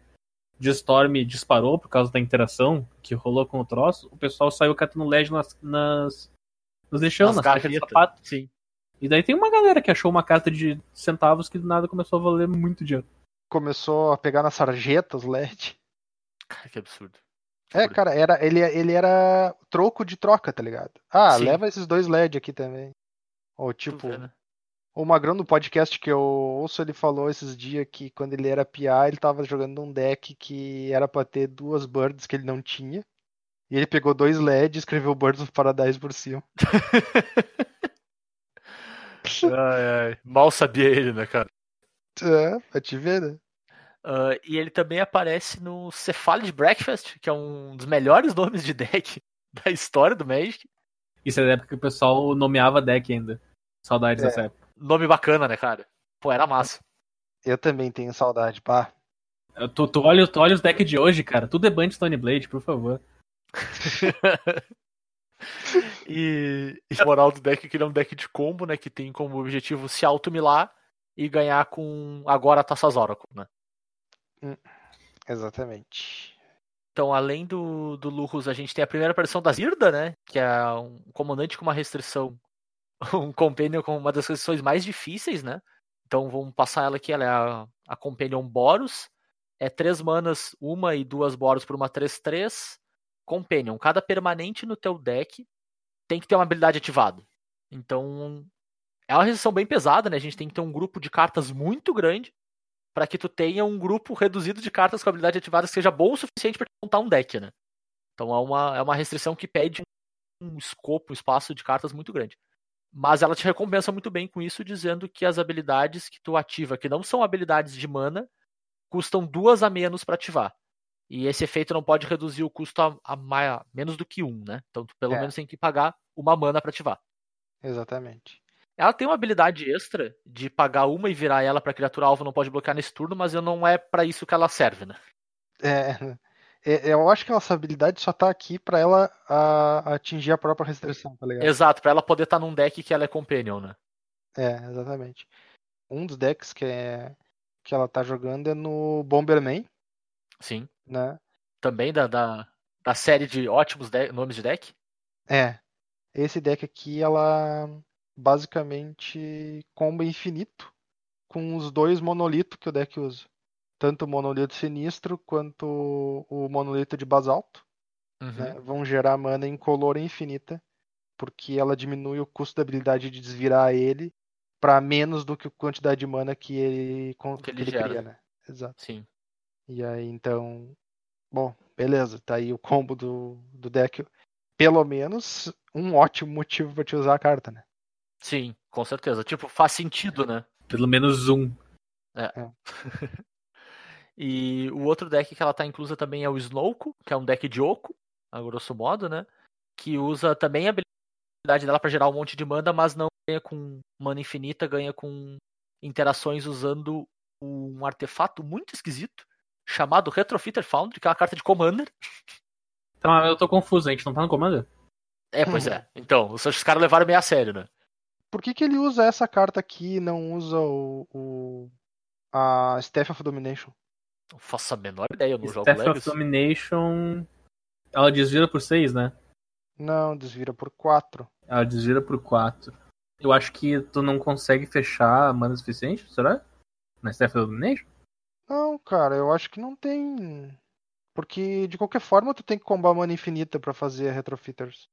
de Storm disparou por causa da interação que rolou com o troço, o pessoal saiu catando LED nas, nas nos lixão, nas, nas caixas de sapato. Sim. E daí tem uma galera que achou uma carta de centavos que do nada começou a valer muito dinheiro. Começou a pegar nas sarjetas LED. Cara, que absurdo. É, cara, era, ele, ele era troco de troca, tá ligado? Ah, Sim. leva esses dois LED aqui também. Ou tipo, o Magrão no podcast que eu ouço, ele falou esses dias que quando ele era PA, ele tava jogando um deck que era pra ter duas birds que ele não tinha. E ele pegou dois LED e escreveu Birds of Paradise por cima. ai, ai. Mal sabia ele, né, cara? É, pra te ver, né? Uh, e ele também aparece no Cephalid Breakfast, que é um dos melhores nomes de deck da história do Magic. Isso é da época que o pessoal nomeava deck ainda. Saudades é. dessa época. Nome bacana, né, cara? Pô, era massa. Eu também tenho saudade, pá. Tu, tu, olha, tu olha os decks de hoje, cara. Tudo é Band Stone Blade, por favor. e, e a moral do deck é que ele é um deck de combo, né? Que tem como objetivo se auto-milar e ganhar com agora Taças Oracle, né? Hum, exatamente. Então, além do, do Lurus, a gente tem a primeira aparição da Zirda, né? Que é um comandante com uma restrição. Um Companion com uma das restrições mais difíceis, né? Então vamos passar ela aqui. Ela é a, a Companion Boros. É três manas, uma e duas Boros por uma 3-3. Companion. Cada permanente no teu deck tem que ter uma habilidade ativada. Então, é uma restrição bem pesada, né? A gente tem que ter um grupo de cartas muito grande para que tu tenha um grupo reduzido de cartas com habilidade ativada que seja bom o suficiente para montar um deck, né? Então é uma, é uma restrição que pede um escopo, um espaço de cartas muito grande. Mas ela te recompensa muito bem com isso, dizendo que as habilidades que tu ativa, que não são habilidades de mana, custam duas a menos para ativar. E esse efeito não pode reduzir o custo a, a, a menos do que um, né? Então tu pelo é. menos tem que pagar uma mana para ativar. Exatamente. Ela tem uma habilidade extra de pagar uma e virar ela para criatura alvo não pode bloquear nesse turno, mas não é para isso que ela serve, né? É, é, eu acho que essa habilidade só tá aqui para ela a, atingir a própria restrição, tá ligado? Exato, para ela poder estar tá num deck que ela é companion, né? É, exatamente. Um dos decks que, é, que ela tá jogando é no Bomberman. Sim né? Também da, da, da série de ótimos de nomes de deck? É. Esse deck aqui, ela basicamente combo infinito com os dois monolitos que o deck usa. Tanto o monolito sinistro quanto o monolito de basalto. Uhum. Né? Vão gerar mana incolor infinita. Porque ela diminui o custo da habilidade de desvirar ele para menos do que a quantidade de mana que ele, que, que ele, ele cria, né? Exato. Sim. E aí, então. Bom, beleza, tá aí o combo do, do deck. Pelo menos um ótimo motivo para te usar a carta, né? Sim, com certeza. Tipo, faz sentido, né? Pelo menos um. É. é. e o outro deck que ela tá inclusa também é o Snowco, que é um deck de Oco, a grosso modo, né? Que usa também a habilidade dela para gerar um monte de mana, mas não ganha com mana infinita, ganha com interações usando um artefato muito esquisito, chamado Retrofitter Foundry, que é uma carta de Commander. Então, eu tô confuso, a gente não tá no Commander? É, pois é. Então, os caras levaram meio a sério, né? Por que, que ele usa essa carta aqui e não usa o, o a Staff of Domination? Não faço a menor ideia, eu não jogo Staff of Domination. Ela desvira por 6, né? Não, desvira por 4. Ela desvira por 4. Eu acho que tu não consegue fechar mana suficiente, será? Na Staff of Domination? Não, cara, eu acho que não tem. Porque de qualquer forma tu tem que combar mana infinita para fazer retrofitters.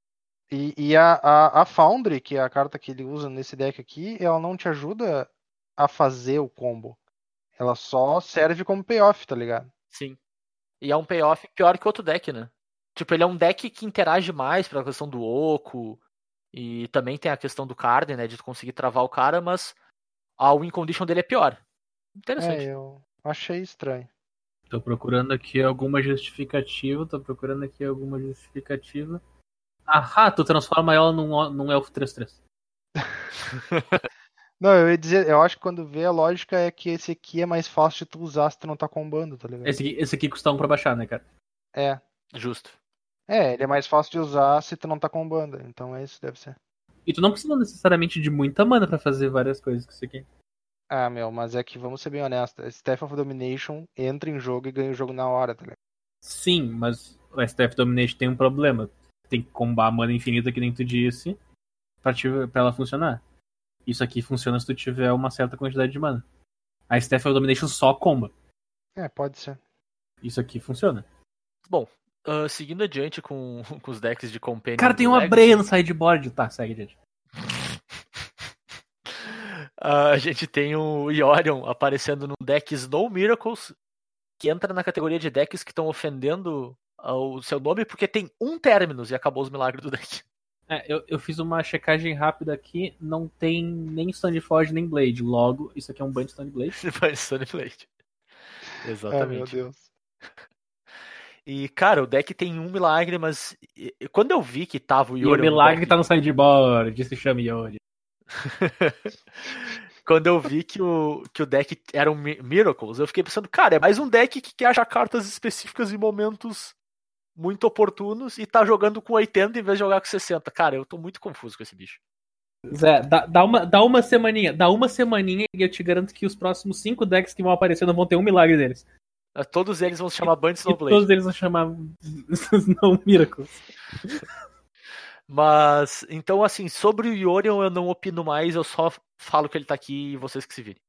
E, e a, a, a, Foundry, que é a carta que ele usa nesse deck aqui, ela não te ajuda a fazer o combo. Ela só serve como payoff, tá ligado? Sim. E é um payoff pior que outro deck, né? Tipo, ele é um deck que interage mais pela questão do oco. E também tem a questão do card, né? De conseguir travar o cara, mas a win condition dele é pior. Interessante. É, eu, Achei estranho. Tô procurando aqui alguma justificativa. Tô procurando aqui alguma justificativa. Ah, tu transforma ela num, num elfo 3-3. Não, eu ia dizer, eu acho que quando vê a lógica é que esse aqui é mais fácil de tu usar se tu não tá combando, tá ligado? Esse aqui, esse aqui custa um pra baixar, né, cara? É. Justo. É, ele é mais fácil de usar se tu não tá com banda. Então é isso, deve ser. E tu não precisa necessariamente de muita mana pra fazer várias coisas que você quer. Ah, meu, mas é que vamos ser bem honestos. Staff of Domination entra em jogo e ganha o jogo na hora, tá ligado? Sim, mas o STF Domination tem um problema. Tem que combar a mana infinita que nem tu disse pra, te, pra ela funcionar. Isso aqui funciona se tu tiver uma certa quantidade de mana. A Staff of Domination só comba. É, pode ser. Isso aqui funciona. Bom, ah, seguindo adiante com, com os decks de Companion. Cara, tem uma Legacy, breia no sideboard. Tá, segue, gente. Ah, a gente tem o Yorion aparecendo no deck Snow Miracles, que entra na categoria de decks que estão ofendendo o seu nome porque tem um Terminus e acabou os milagres do deck. É, eu, eu fiz uma checagem rápida aqui. Não tem nem Stoneforge nem Blade. Logo, isso aqui é um ban de Sunny Blade. Ah, meu Exatamente. Deus. e, cara, o deck tem um milagre, mas quando eu vi que tava o E o milagre deck- tá no sideboard. Se chama Yori. Quando eu vi que o, que o deck era um Mi- Miracles, eu fiquei pensando, cara, é mais um deck que quer achar cartas específicas em momentos muito oportunos e tá jogando com 80 em vez de jogar com 60. Cara, eu tô muito confuso com esse bicho. Zé, dá, dá, uma, dá uma semaninha. Dá uma semaninha e eu te garanto que os próximos cinco decks que vão aparecer não vão ter um milagre deles. Uh, Todos eles vão se chamar Band Snowblade. todos eles vão chamar não Miracles. Mas, então, assim, sobre o Yorion eu não opino mais, eu só falo que ele tá aqui e vocês que se virem.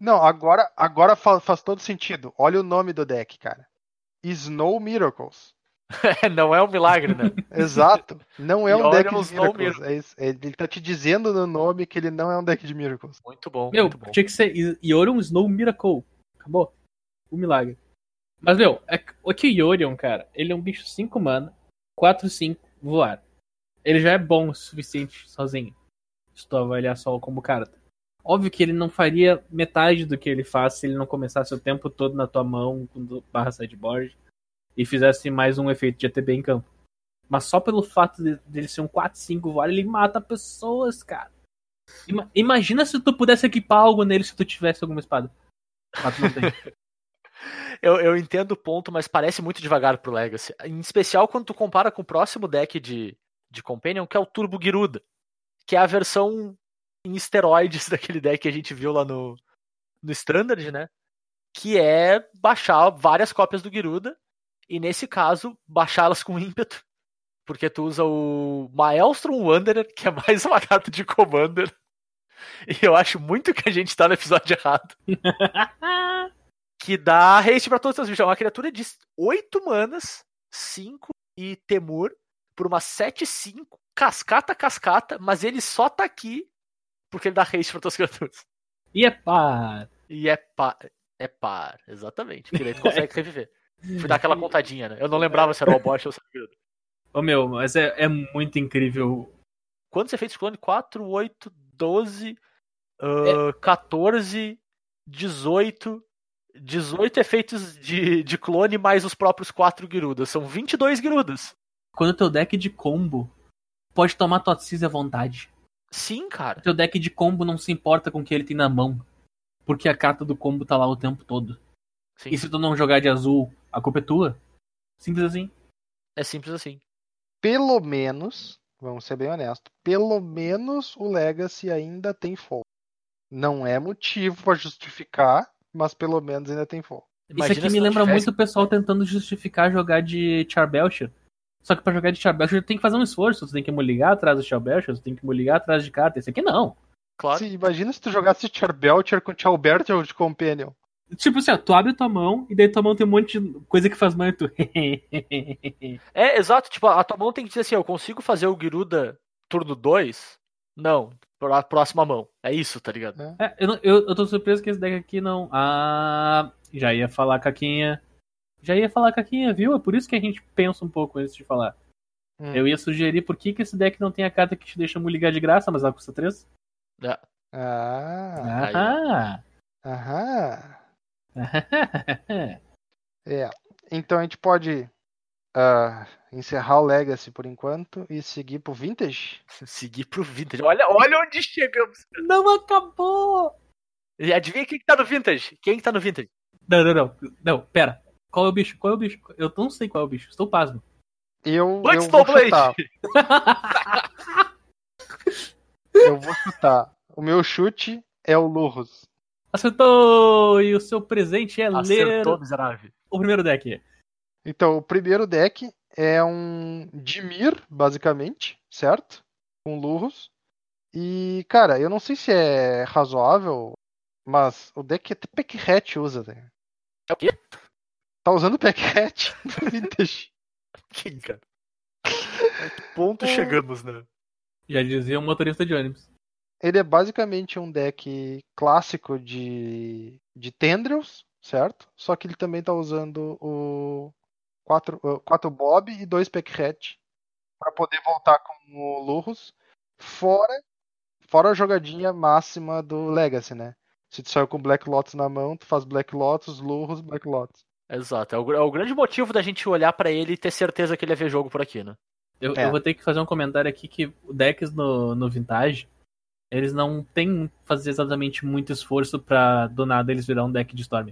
Não, agora, agora fa- faz todo sentido. Olha o nome do deck, cara. Snow Miracles. não é um milagre, né? Exato. Não é um deck de Snow Miracles. É isso. Ele tá te dizendo no nome que ele não é um deck de Miracles. Muito bom, Meu, muito bom. tinha que ser Yorion Snow Miracle. Acabou. O milagre. Mas, meu, é, que- o que o Yorion, cara, ele é um bicho 5 mana, 4, 5, voar. Ele já é bom o suficiente sozinho. Se tu avaliar só como carta. Óbvio que ele não faria metade do que ele faz se ele não começasse o tempo todo na tua mão com barra sideboard e fizesse mais um efeito de ATB em campo. Mas só pelo fato de- dele ser um 4-5 voar, ele mata pessoas, cara. Ima- imagina se tu pudesse equipar algo nele se tu tivesse alguma espada. Mas tu não tem. Eu, eu entendo o ponto, mas parece muito devagar pro Legacy. Em especial quando tu compara com o próximo deck de, de Companion, que é o Turbo Giruda. Que é a versão em esteroides daquele deck que a gente viu lá no, no Standard, né? Que é baixar várias cópias do Giruda. E nesse caso, baixá-las com ímpeto. Porque tu usa o Maelstrom Wanderer, que é mais uma carta de Commander. E eu acho muito que a gente tá no episódio errado que dá haste pra todos os bichos. É uma criatura de 8 manas, 5 e temor, por uma 7-5, cascata, cascata, mas ele só tá aqui porque ele dá haste pra todas as criaturas. E é pá. E é par. É par, exatamente. Porque daí tu consegue reviver. Fui dar aquela contadinha, né? Eu não lembrava se era o bot ou se era o. Ô meu, mas é, é muito incrível. Quantos efeitos de clone? 4, 8, 12, ah, 14, 18. 18 efeitos de, de clone mais os próprios 4 Girudas. São 22 Girudas. Quando teu deck de combo pode tomar Totsis à vontade. Sim, cara. Teu deck de combo não se importa com o que ele tem na mão. Porque a carta do combo tá lá o tempo todo. Sim. E se tu não jogar de azul, a culpa é tua. Simples assim. É simples assim. Pelo menos, vamos ser bem honestos, pelo menos o Legacy ainda tem fogo. Não é motivo pra justificar, mas pelo menos ainda tem fogo. Isso aqui me lembra tivesse- muito o pessoal tentando justificar jogar de Charbelcher. Só que pra jogar de Charbelcher tu tem que fazer um esforço. Tu tem que moligar atrás do Charbelcher, tu tem que moligar atrás de carta. Esse aqui não. Claro. Se, imagina se tu jogasse Charbelcher com Chalberter de Companion. Tipo assim, ó, tu abre tua mão e daí tua mão tem um monte de coisa que faz mal e tu. É, exato. Tipo, a tua mão tem que dizer assim: eu consigo fazer o Giruda turno 2? Não. Pra próxima mão. É isso, tá ligado? É, eu, não- eu, eu tô surpreso que esse deck aqui não. Ah. Já ia falar caquinha. Já ia falar caquinha, viu? É por isso que a gente pensa um pouco antes de falar. Hum. Eu ia sugerir por que, que esse deck não tem a carta que te deixa ligar de graça, mas ela custa 3. É. Ah, Aham. aham. É. Então a gente pode ah, encerrar o Legacy por enquanto e seguir pro Vintage? Seguir pro Vintage. Olha, olha onde chegamos. não acabou! E adivinha quem que tá no Vintage? Quem que tá no Vintage? Não, não, não. Não, pera. Qual é o bicho? Qual é o bicho? Eu não sei qual é o bicho. Estou pasmo. Eu, eu Stone vou chutar. Eu vou chutar. O meu chute é o Lurrus. Acertou! E o seu presente é ler Acertou, miserável. o primeiro deck. Então, o primeiro deck é um Dimir, basicamente, certo? Com Lurrus. E, cara, eu não sei se é razoável, mas o deck até Pack Hat usa, né? É o quê? Tá usando Pack Hat no Vintage. Quem, cara? A que ponto chegamos, né? Já dizia um motorista de ônibus. Ele é basicamente um deck clássico de, de Tendrils, certo? Só que ele também tá usando o 4, quatro Bob e dois Pack Hat para poder voltar com o Lurrus. Fora, fora a jogadinha máxima do Legacy, né? Se tu saiu com Black Lotus na mão, tu faz Black Lotus, Lurrus, Black Lotus. Exato. É o, é o grande motivo da gente olhar pra ele e ter certeza que ele ia ver jogo por aqui, né? Eu, É. eu vou ter que fazer um comentário aqui que decks no, no Vintage, eles não tem que fazer exatamente muito esforço pra do nada eles virar um deck de Storm.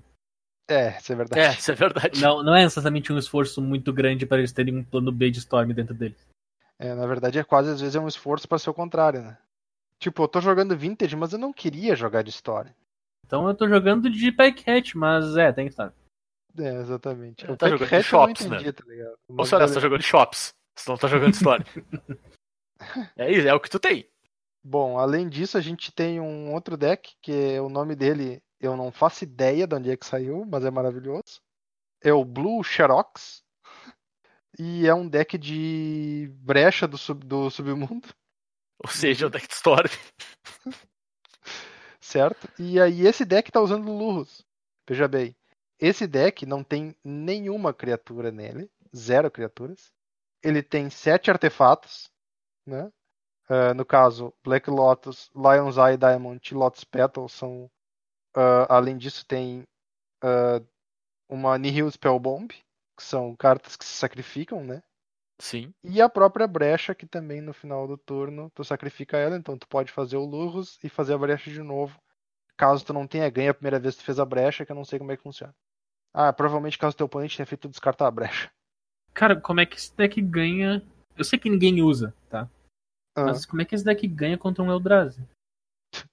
É, isso é verdade. É, isso é verdade. Não, não é exatamente um esforço muito grande para eles terem um plano B de Storm dentro deles. É, na verdade, é quase às vezes é um esforço para ser o contrário, né? Tipo, eu tô jogando Vintage, mas eu não queria jogar de Story. Então eu tô jogando de Pack Hat, mas é, tem Storm. É, exatamente. É, tá jogando de shops, entendi, né? tá? Ou se olha, você tá beleza. jogando shops. Você não tá jogando história. é isso, é o que tu tem. Bom, além disso, a gente tem um outro deck, que é o nome dele, eu não faço ideia de onde é que saiu, mas é maravilhoso. É o Blue Xerox. E é um deck de brecha do, sub, do submundo, Ou seja, o deck de Storm. certo? E aí esse deck tá usando Lurrus. Veja bem, esse deck não tem nenhuma criatura nele, zero criaturas. Ele tem sete artefatos, né? Ah, no caso, Black Lotus, Lion's Eye Diamond e Lotus Petal são. ah, além disso, tem ah, uma Nihil Spellbomb, que são cartas que se sacrificam, né? Sim. E a própria brecha, que também no final do turno tu sacrifica ela, então tu pode fazer o Lurrus e fazer a brecha de novo. Caso tu não tenha ganho a primeira vez que tu fez a brecha, que eu não sei como é que funciona. Ah, provavelmente caso teu oponente tenha feito descartar a brecha. Cara, como é que esse deck ganha? Eu sei que ninguém usa, tá? Ah, Mas como é que esse deck ganha contra um Eldrazi?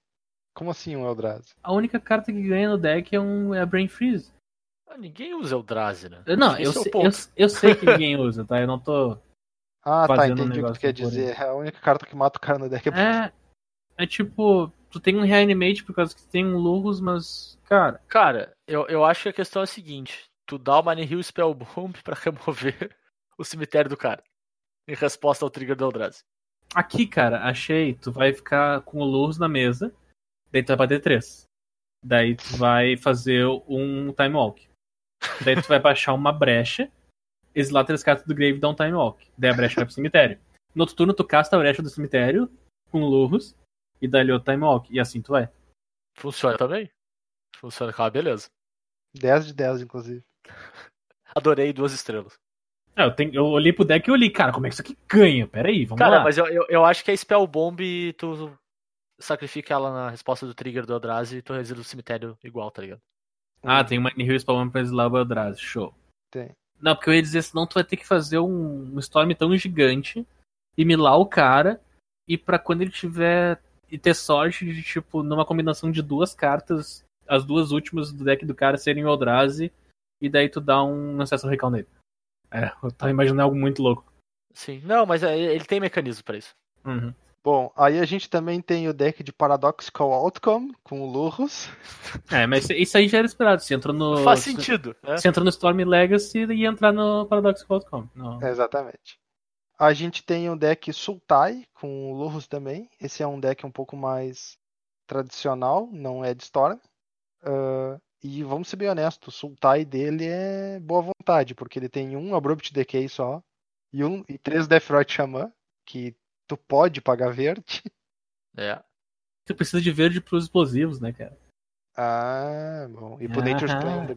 como assim um Eldrazi? A única carta que ganha no deck é, um, é a Brain Freeze. Ah, Ninguém usa Eldrazi, né? Eu- Não, eu, é ponto. eu, eu sei que ninguém usa, tá? Eu não tô. Ah, tá, Fazendo um entendi o que tu quer dizer. A única carta que mata o cara no deck é. É. É tipo, tu tem um Reanimate por causa que tem um Lurrus, mas. Cara, Cara, eu, eu acho que a questão é a seguinte: tu dá uma Nihil Spellbomb pra remover o cemitério do cara. Em resposta ao trigger do Eldrazi. aqui, cara, achei, tu vai ficar com o Lurrus na mesa, daí tu vai bater 3. Daí tu vai fazer um Time Walk. Daí tu vai baixar uma brecha, exilar três cartas do Grave e dar um Time Walk. Daí a brecha vai pro cemitério. No outro turno tu casta a brecha do cemitério com o Lurrus e dá-lhe outro Time Walk. E assim tu vai. Funciona também? Funciona com beleza. 10 de 10, inclusive. Adorei duas estrelas. É, eu, tenho- eu olhei pro deck e olhei, cara, como é que isso aqui ganha? Pera aí, vamos Cara, lá. mas eu, eu, eu acho que a Spellbomb tu sacrifica ela na resposta do trigger do Eldrazi e tu resila o cemitério igual, tá ligado? Ah, tem uma Nihil Spawn pra exilar o Eldrazi, show. Tem. Não, porque eu ia dizer, senão tu vai ter que fazer um, um Storm tão gigante e milar o cara, e pra quando ele tiver. E ter sorte de, tipo, numa combinação de duas cartas, as duas últimas do deck do cara serem o Eldrazi, e daí tu dá um acesso recall nele. É, eu tava imaginando algo muito louco. Sim. Não, mas é- ele tem mecanismo pra isso. Uhum. Bom, aí a gente também tem o deck de Paradoxical Outcome, com o Lurrus. É, mas isso aí já era esperado. Você entra no. Faz sentido, né? Você entra no Storm Legacy e entrar no Paradox.com. Não. Exatamente. A gente tem o deck Sultai, com o Lurrus também. Esse é um deck um pouco mais tradicional, não é de Storm. Ah, e vamos ser bem honestos, o Sultai dele é boa vontade, porque ele tem um Abrupt Decay só, e, um, e três Deathrite Xamã, que tu pode pagar verde. É. Tu precisa de verde pros explosivos, né, cara? Ah, bom. E pro Nature's Aham. Plan do,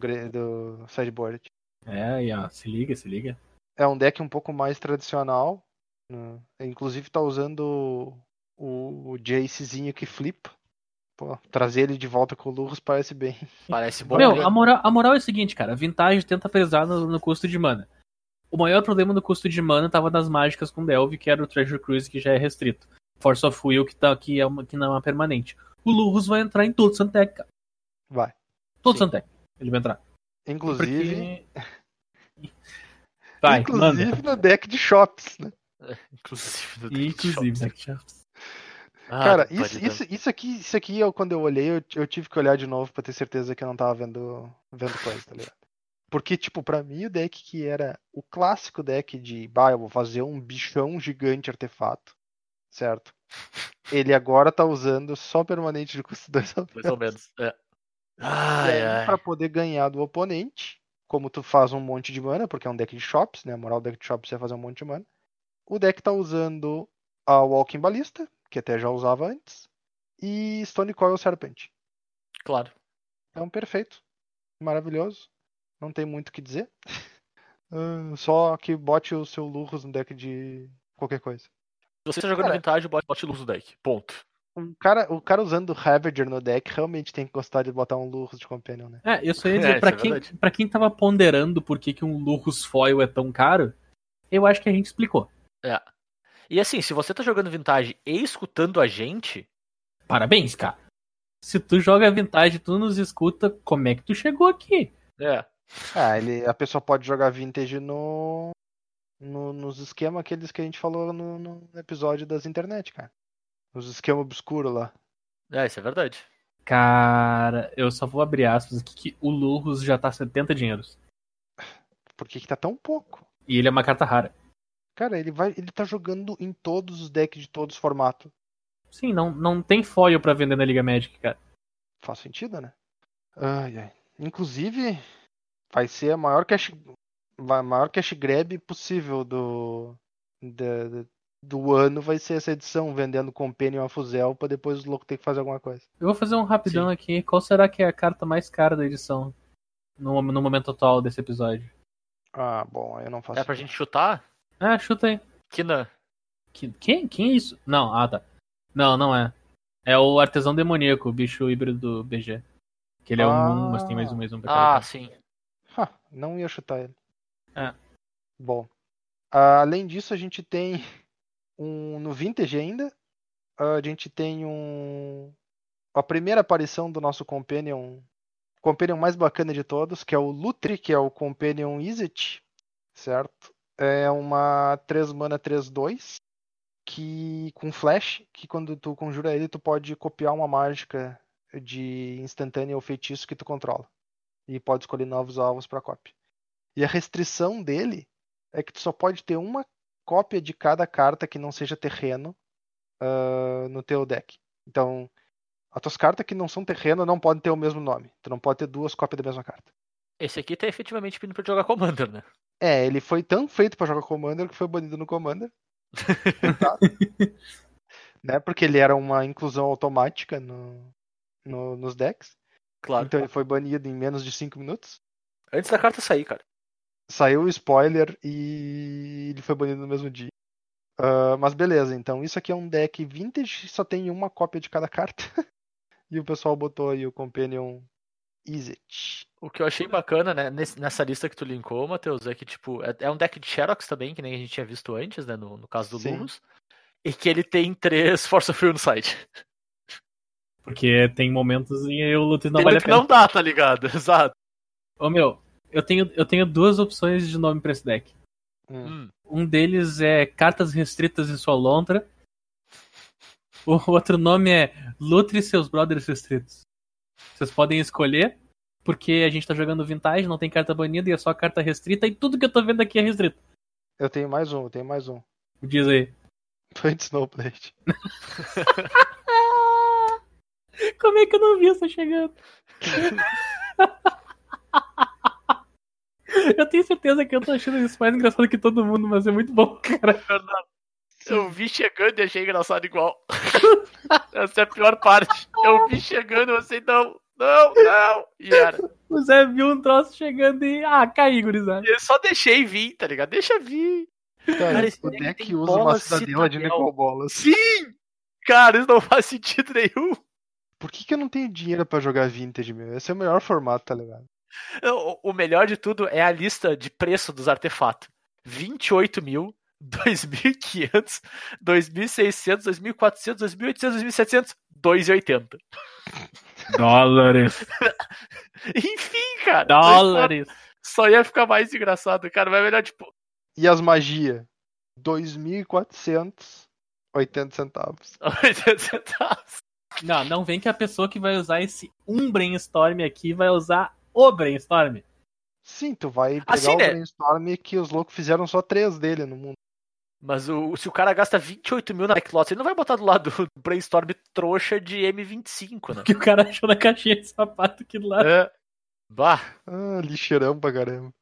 do sideboard. É, e ó, se liga, se liga. É um deck um pouco mais tradicional. né? Inclusive tá usando o, o Jacezinho que flipa. Pô, trazer ele de volta com o Lurrus parece bem. Parece bom. Meu, né? a moral, a moral é o seguinte, cara. A Vintage tenta pesar no, no custo de mana. O maior problema do custo de mana tava nas mágicas com Delve, que era o Treasure Cruise, que já é restrito. Force of Will, que, tá, que, é uma, que não é permanente. O Lurrus vai entrar em todo Santec, cara. Vai. Todo. Santec. Ele vai entrar. Inclusive, Porque... Vai, inclusive manda. no deck de shops, né? Inclusive no Deck Inclusive, Shops. Deck Shops. Ah, Cara, isso, dar. isso, isso aqui, isso aqui eu, quando eu olhei, eu, eu tive que olhar de novo pra ter certeza que eu não tava vendo, vendo coisa, tá ligado? Porque, tipo, pra mim o deck que era o clássico deck de, bah, eu vou fazer um bichão gigante artefato, certo? Ele agora tá usando só permanente de custo 2 Mais ou menos. É. E Ai, aí, ai. pra poder ganhar do oponente, como tu faz um monte de mana, porque é um deck de shops, né? A moral do deck de shops é fazer um monte de mana. O deck tá usando a Walking Ballista, que até já usava antes, e Stone Coil Serpent. Claro. Então, perfeito. Maravilhoso. Não tem muito o que dizer. Ah, Só que bote o seu Lurrus no deck de qualquer coisa. Se você está jogando Cara. vintage, bote, bote luz no deck. Ponto. Um cara, o cara usando o Ravager no deck realmente tem que gostar de botar um Lurrus de Companion, né? É, eu só ia É, dizer, isso pra, é quem, verdade. pra quem tava ponderando por que, que um Lurrus Foil é tão caro, eu acho que a gente explicou. É. E assim, se você tá jogando vintage e escutando a gente, Parabéns, cara. Se tu joga Vintage e tu nos escuta, como é que tu chegou aqui? é. Ah, ele, a pessoa pode jogar Vintage no, no- nos esquemas aqueles que a gente falou no, no episódio das internet, cara. Os esquemas obscuros lá. É, isso é verdade. Cara, eu só vou abrir aspas aqui que o Lurrus já tá 70 dinheiros. Por que, que tá tão pouco? E ele é uma carta rara. Cara, ele vai. Ele tá jogando em todos os decks de todos os formatos. Sim, não, não tem foil pra vender na Liga Magic, cara. Faz sentido, né? Ai, ai. Inclusive, vai ser a maior cash, vai- a maior cash grab possível do, da- do ano. Vai ser essa edição, vendendo Companion a Fuzel, pra depois os loucos ter que fazer alguma coisa. Eu vou fazer um rapidão aqui. Qual será que é a carta mais cara da edição? No, no momento atual desse episódio. Ah, bom, aí eu não faço. É pra gente chutar? Ah, chuta aí. Kinan. Que- Quem, quem é isso? Não, ah tá. Não, não é. É o artesão demoníaco, o bicho híbrido do BG. Que ele é um Ah. 1, mas tem mais um, mais um Ah, sim. Ha, não ia chutar ele. É. Bom. ah, além disso, a gente tem um no Vintage ainda. a gente tem um. A primeira aparição do nosso Companion. Companion mais bacana de todos, que é o Lutri, que é o Companion Izzet, certo? É uma 3 mana 3-2 que com flash, que quando tu conjura ele, tu pode copiar uma mágica de instantânea ou feitiço que tu controla. E pode escolher novos alvos para cópia. E a restrição dele é que tu só pode ter uma cópia de cada carta que não seja terreno ah, no teu deck. Então, as tuas cartas que não são terreno não podem ter o mesmo nome. Tu não pode ter duas cópias da mesma carta. Esse aqui tá efetivamente pedindo pra jogar Commander, né? É, ele foi tão feito pra jogar Commander que foi banido no Commander. Né? Porque ele era uma inclusão automática no, no- nos decks. Claro. Então ele foi banido em menos de 5 minutos. Antes da carta sair, cara. Saiu o spoiler e ele foi banido no mesmo dia. Ah, mas beleza, então isso aqui é um deck vintage, só tem uma cópia de cada carta. e o pessoal botou aí o Companion Izzet. O que eu achei bacana, né, nessa lista que tu linkou, Matheus, é que, tipo, é, é um deck de Xerox também, que nem a gente tinha visto antes, né, no, no caso do Sim. Lurus. E que ele tem três Force of Will no site. Porque tem momentos em que o Lutri não Tem vale a que pena. não dá, tá ligado? Exato. Ô meu, eu tenho, eu tenho duas opções de nome pra esse deck. Hum. Hum. Um deles é Cartas Restritas em sua lontra. O outro nome é Lutre e seus Brothers Restritos. Vocês podem escolher, porque a gente tá jogando vintage, não tem carta banida e é só carta restrita, e tudo que eu tô vendo aqui é restrito. Eu tenho mais um, eu tenho mais um. Diz aí. Point Snowblade. Como é que eu não vi essa chegando? eu tenho certeza que eu tô achando isso mais engraçado que todo mundo, mas é muito bom, cara. Eu vi chegando e achei engraçado igual. Essa é a pior parte. Eu vi chegando e você não, não, não. E era. O Zé viu um troço chegando e. Ah, caí, gurizada. Eu só deixei vir, tá ligado? Deixa vir. Cara, o deck usa uma cidadela de citadel. Necobolas. Sim! Cara, isso não faz sentido nenhum. Por que, que eu não tenho dinheiro pra jogar Vintage, meu? Esse é o melhor formato, tá ligado? O, melhor de tudo é a lista de preço dos artefatos. 28 mil, 2.500, 2.600, 2.400, 2.800, 2.700, 2,80. Dólares. Enfim, cara. Dólares. Só ia ficar mais engraçado, cara. Vai melhor, tipo. E as magias? 2.480 centavos. 80 centavos. Não, não vem que a pessoa que vai usar esse um brainstorm aqui vai usar o brainstorm. Sim, tu vai pegar Assim, o né? brainstorm que os loucos fizeram só três dele no mundo. Mas o, se o cara gasta 28 mil na Backlots, ele não vai botar do lado do brainstorm trouxa de M25, né? Que o cara achou na caixinha de sapato aqui do lado. É. Bah. Ah, lixeirão pra caramba.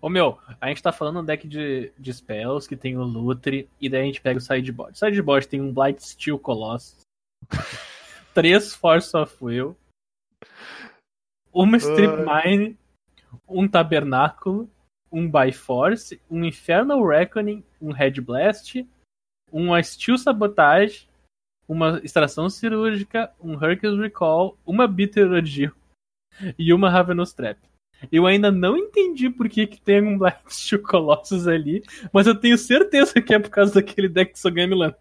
Ô meu, a gente tá falando um deck de, de spells que tem o Lutre, e daí a gente pega o sideboard. O sideboard tem um Blight Steel Colossus, três Force of Will, uma Strip Mine, um Tabernáculo, um Byforce, um Infernal Reckoning, um Red Blast, uma Steel Sabotage, uma Extração Cirúrgica, um Hercules Recall, uma Bitter Ordeal e uma Ravenous Trap. Eu ainda não entendi por que, que tem um Black Steel Colossus ali, mas eu tenho certeza que é por causa daquele deck de Sogami Lan.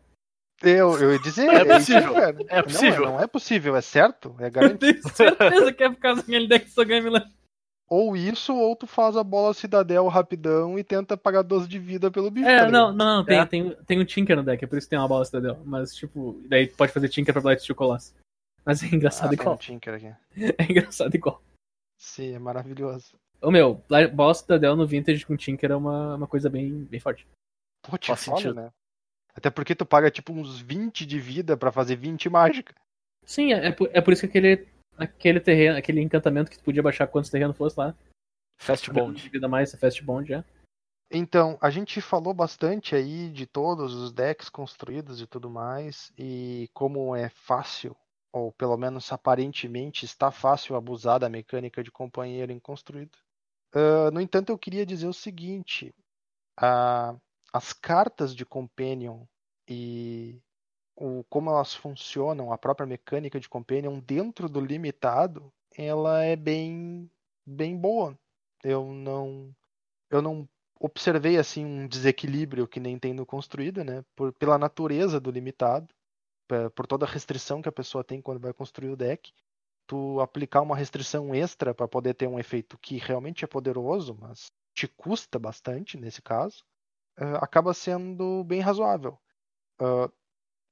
Eu, eu ia dizer, É é, isso, possível. cara. É possível. Não, não é possível, é certo, é Eu garantido. tenho certeza que é por causa daquele deck de Sogami Lan. ou isso, ou tu faz a bola Cidadel rapidão e tenta pagar 12 de vida pelo bicho. É, tá não, não, não, tem, É. tem, tem um Tinker no deck, é por isso que tem uma bola Citadel. Mas, tipo, daí tu pode fazer Tinker pra Blight Colossus. Mas é engraçado Ah, tem igual. um Tinker aqui. É engraçado igual. Sim, é maravilhoso. Ô meu, bola Citadel no Vintage com Tinker é uma, uma coisa bem, bem forte. Pô, te Faz falo, sentido. né? Até porque tu paga tipo uns 20 de vida pra fazer 20 mágica. Sim, é, é por, é por isso que aquele, aquele terreno, aquele encantamento que tu podia baixar quantos terrenos fosse lá. Fast Bond. De vida mais, é Fast Bond já. Então, a gente falou bastante aí de todos os decks construídos e tudo mais, e como é fácil, ou pelo menos aparentemente está fácil abusar da mecânica de companheiro em construído. Ah, no entanto, eu queria dizer o seguinte: ah, as cartas de Companion e o, como elas funcionam, a própria mecânica de Companion dentro do limitado, ela é bem, bem boa. Eu não, eu não observei assim um desequilíbrio que nem tem no construído, né? Por, pela natureza do limitado, por toda a restrição que a pessoa tem quando vai construir o deck. Tu aplicar uma restrição extra para poder ter um efeito que realmente é poderoso, mas te custa bastante nesse caso, eh, acaba sendo bem razoável.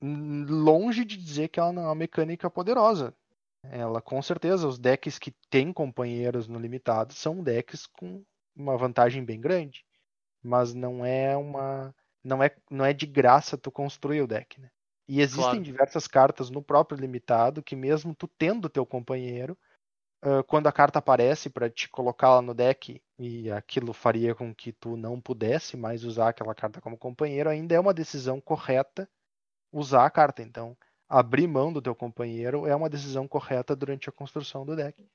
N- longe de dizer que ela não é uma mecânica poderosa. Ela, com certeza, os decks que têm companheiros no limitado são decks com uma vantagem bem grande. Mas não é uma. Não é, não é de graça tu construir o deck, né? E existem Claro. diversas cartas no próprio limitado que, mesmo tu tendo teu companheiro, ah, quando a carta aparece para te colocá-la no deck e aquilo faria com que tu não pudesse mais usar aquela carta como companheiro, ainda é uma decisão correta usar a carta. Então, abrir mão do teu companheiro é uma decisão correta durante a construção do deck.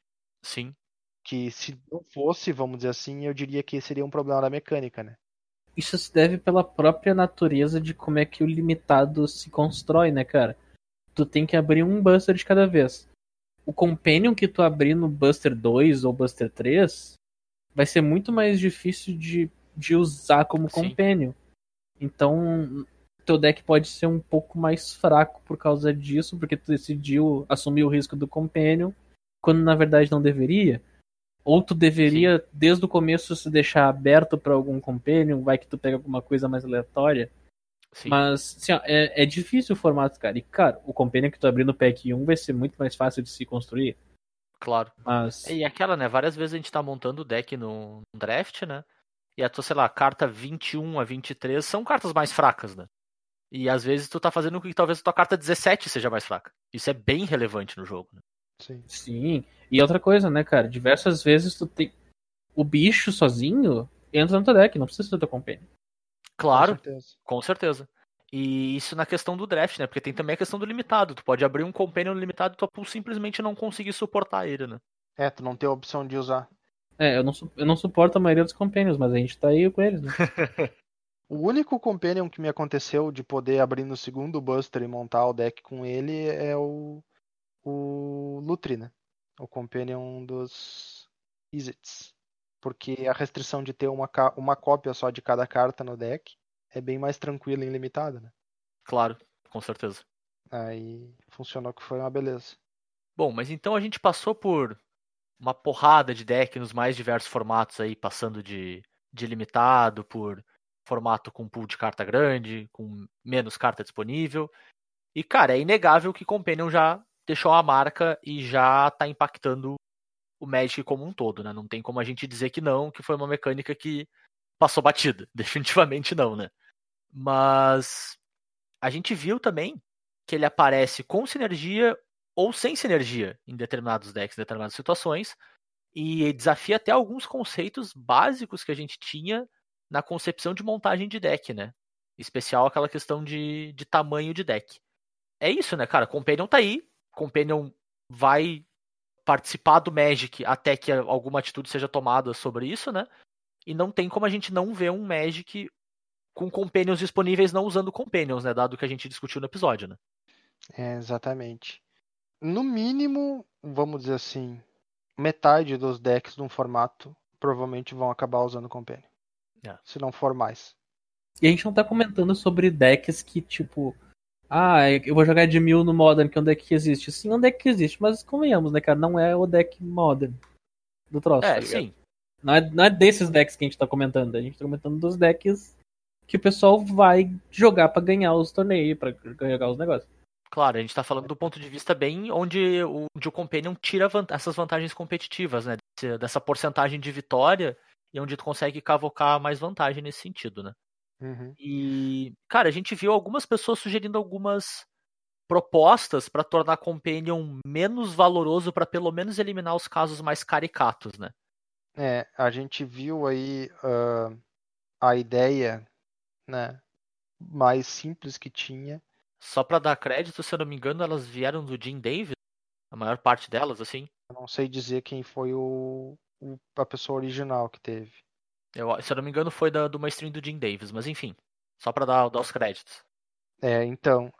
Sim. Que se não fosse, vamos dizer assim, eu diria que seria um problema da mecânica, né? Isso se deve pela própria natureza de como é que o limitado se constrói, né, cara? Tu tem que abrir um Buster de cada vez. O Companion que tu abrir no Buster 2 ou Buster 3 vai ser muito mais difícil de, de usar como Sim. Companion. Então, teu deck pode ser um pouco mais fraco por causa disso, porque tu decidiu assumir o risco do Companion, quando na verdade não deveria. Ou tu deveria, desde o começo, se deixar aberto pra algum Companion, vai que tu pega alguma coisa mais aleatória. Sim. Mas, assim, ó, é, é difícil o formato, cara. E, cara, o Companion que tu abrir no pack 1 vai ser muito mais fácil de se construir. Claro. Mas, E aquela, né? Várias vezes a gente tá montando o deck no draft, né? E a tua, sei lá, carta 21 a 23 são cartas mais fracas, né? E às vezes tu tá fazendo com que talvez a tua carta 17 seja mais fraca. Isso é bem relevante no jogo, né? Sim. sim. E outra coisa, né, cara? Diversas vezes tu tem. O bicho sozinho entra no teu deck, não precisa ser teu Companion. Claro, Com certeza. com certeza. E isso na questão do draft, né? Porque tem também a questão do limitado. Tu pode abrir um companion limitado e tua pool simplesmente não conseguir suportar ele, né? É, tu não tem a opção de usar. É, eu não, su- eu não suporto a maioria dos Companions, mas a gente tá aí com eles, né? O único Companion que me aconteceu de poder abrir no segundo Buster e montar o deck com ele é o, o Lutri, né? O Companion dos Izzets. Porque a restrição de ter uma, uma cópia só de cada carta no deck é bem mais tranquila e limitada, né? Claro, com certeza. Aí funcionou que foi uma beleza. Bom, mas então a gente passou por uma porrada de deck nos mais diversos formatos aí, passando de, de limitado por formato com pool de carta grande, com menos carta disponível. E, cara, é inegável que Companion já deixou a marca e já tá impactando o Magic como um todo, né? Não tem como a gente dizer que não, que foi uma mecânica que passou batida. Definitivamente não, né? Mas a gente viu também que ele aparece com sinergia ou sem sinergia em determinados decks, em determinadas situações, e desafia até alguns conceitos básicos que a gente tinha na concepção de montagem de deck, né? Especial aquela questão de, de tamanho de deck. É isso, né, cara? Companion tá aí, Companion vai participar do Magic até que alguma atitude seja tomada sobre isso, né? E não tem como a gente não ver um Magic com Companions disponíveis não usando Companions, né? Dado que a gente discutiu no episódio, né? É, exatamente. No mínimo, vamos dizer assim, metade dos decks de um formato provavelmente vão acabar usando Companion. É. Se não for mais. E a gente não tá comentando sobre decks que, tipo. Ah, eu vou jogar de mil no Modern, que é um deck que existe. Sim, é um deck que existe, mas convenhamos, né, cara? Não é o deck Modern do troço. tá É, ligado? sim. Não é, não é desses decks que a gente tá comentando. A gente tá comentando dos decks que o pessoal vai jogar pra ganhar os torneios, pra jogar os negócios. Claro, a gente tá falando do ponto de vista bem onde o, onde o Companion tira essas vantagens competitivas, né? Desse- Dessa porcentagem de vitória e onde tu consegue cavocar mais vantagem nesse sentido, né? Uhum. E, cara, a gente viu algumas pessoas sugerindo algumas propostas pra tornar Companion menos valoroso pra pelo menos eliminar os casos mais caricatos, né? É, a gente viu aí ah, a ideia, né, mais simples que tinha. Só pra dar crédito, se eu não me engano, elas vieram do Jim Davis, a maior parte delas, assim. Eu não sei dizer quem foi o, o- a pessoa original que teve. Eu, se eu não me engano, foi da, de uma stream do Jim Davis, mas enfim, só pra dar, dar os créditos. É, então,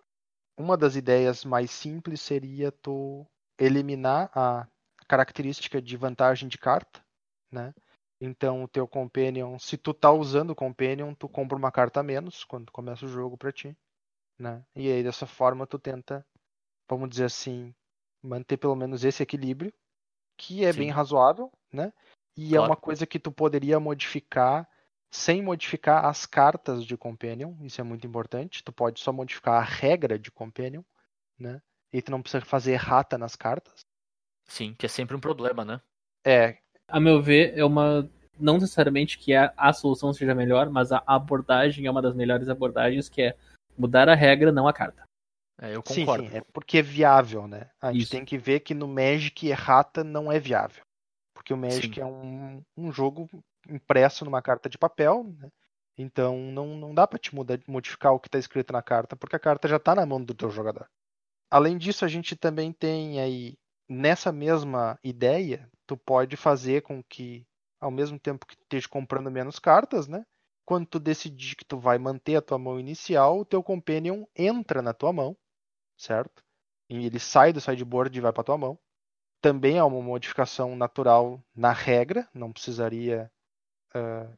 uma das ideias mais simples seria tu eliminar a característica de vantagem de carta, né? Então, o teu companion, se tu tá usando o companion, tu compra uma carta a menos quando começa o jogo pra ti, né? E aí dessa forma tu tenta, vamos dizer assim, manter pelo menos esse equilíbrio, que é bem Sim. razoável, né? E é Claro. uma coisa que tu poderia modificar sem modificar as cartas de Companion, isso é muito importante. Tu pode só modificar a regra de Companion, né? E tu não precisa fazer errata nas cartas. Sim, que é sempre um problema, né? É, A meu ver, é uma. Não necessariamente que a, a solução seja melhor, mas a abordagem é uma das melhores abordagens, que é mudar a regra, não a carta. É, eu sim, concordo. sim, é porque é viável, né? A gente Isso. tem que ver que no Magic errata não é viável. Porque o Magic Sim. é um, um jogo impresso numa carta de papel, né? Então não, não dá pra te mudar, modificar o que tá escrito na carta, porque a carta já tá na mão do teu jogador. Além disso, a gente também tem aí, nessa mesma ideia, tu pode fazer com que, ao mesmo tempo que tu esteja comprando menos cartas, né? Quando tu decidir que tu vai manter a tua mão inicial, o teu companion entra na tua mão, certo? E ele sai do sideboard e vai para tua mão. Também é uma modificação natural na regra, não precisaria. ah,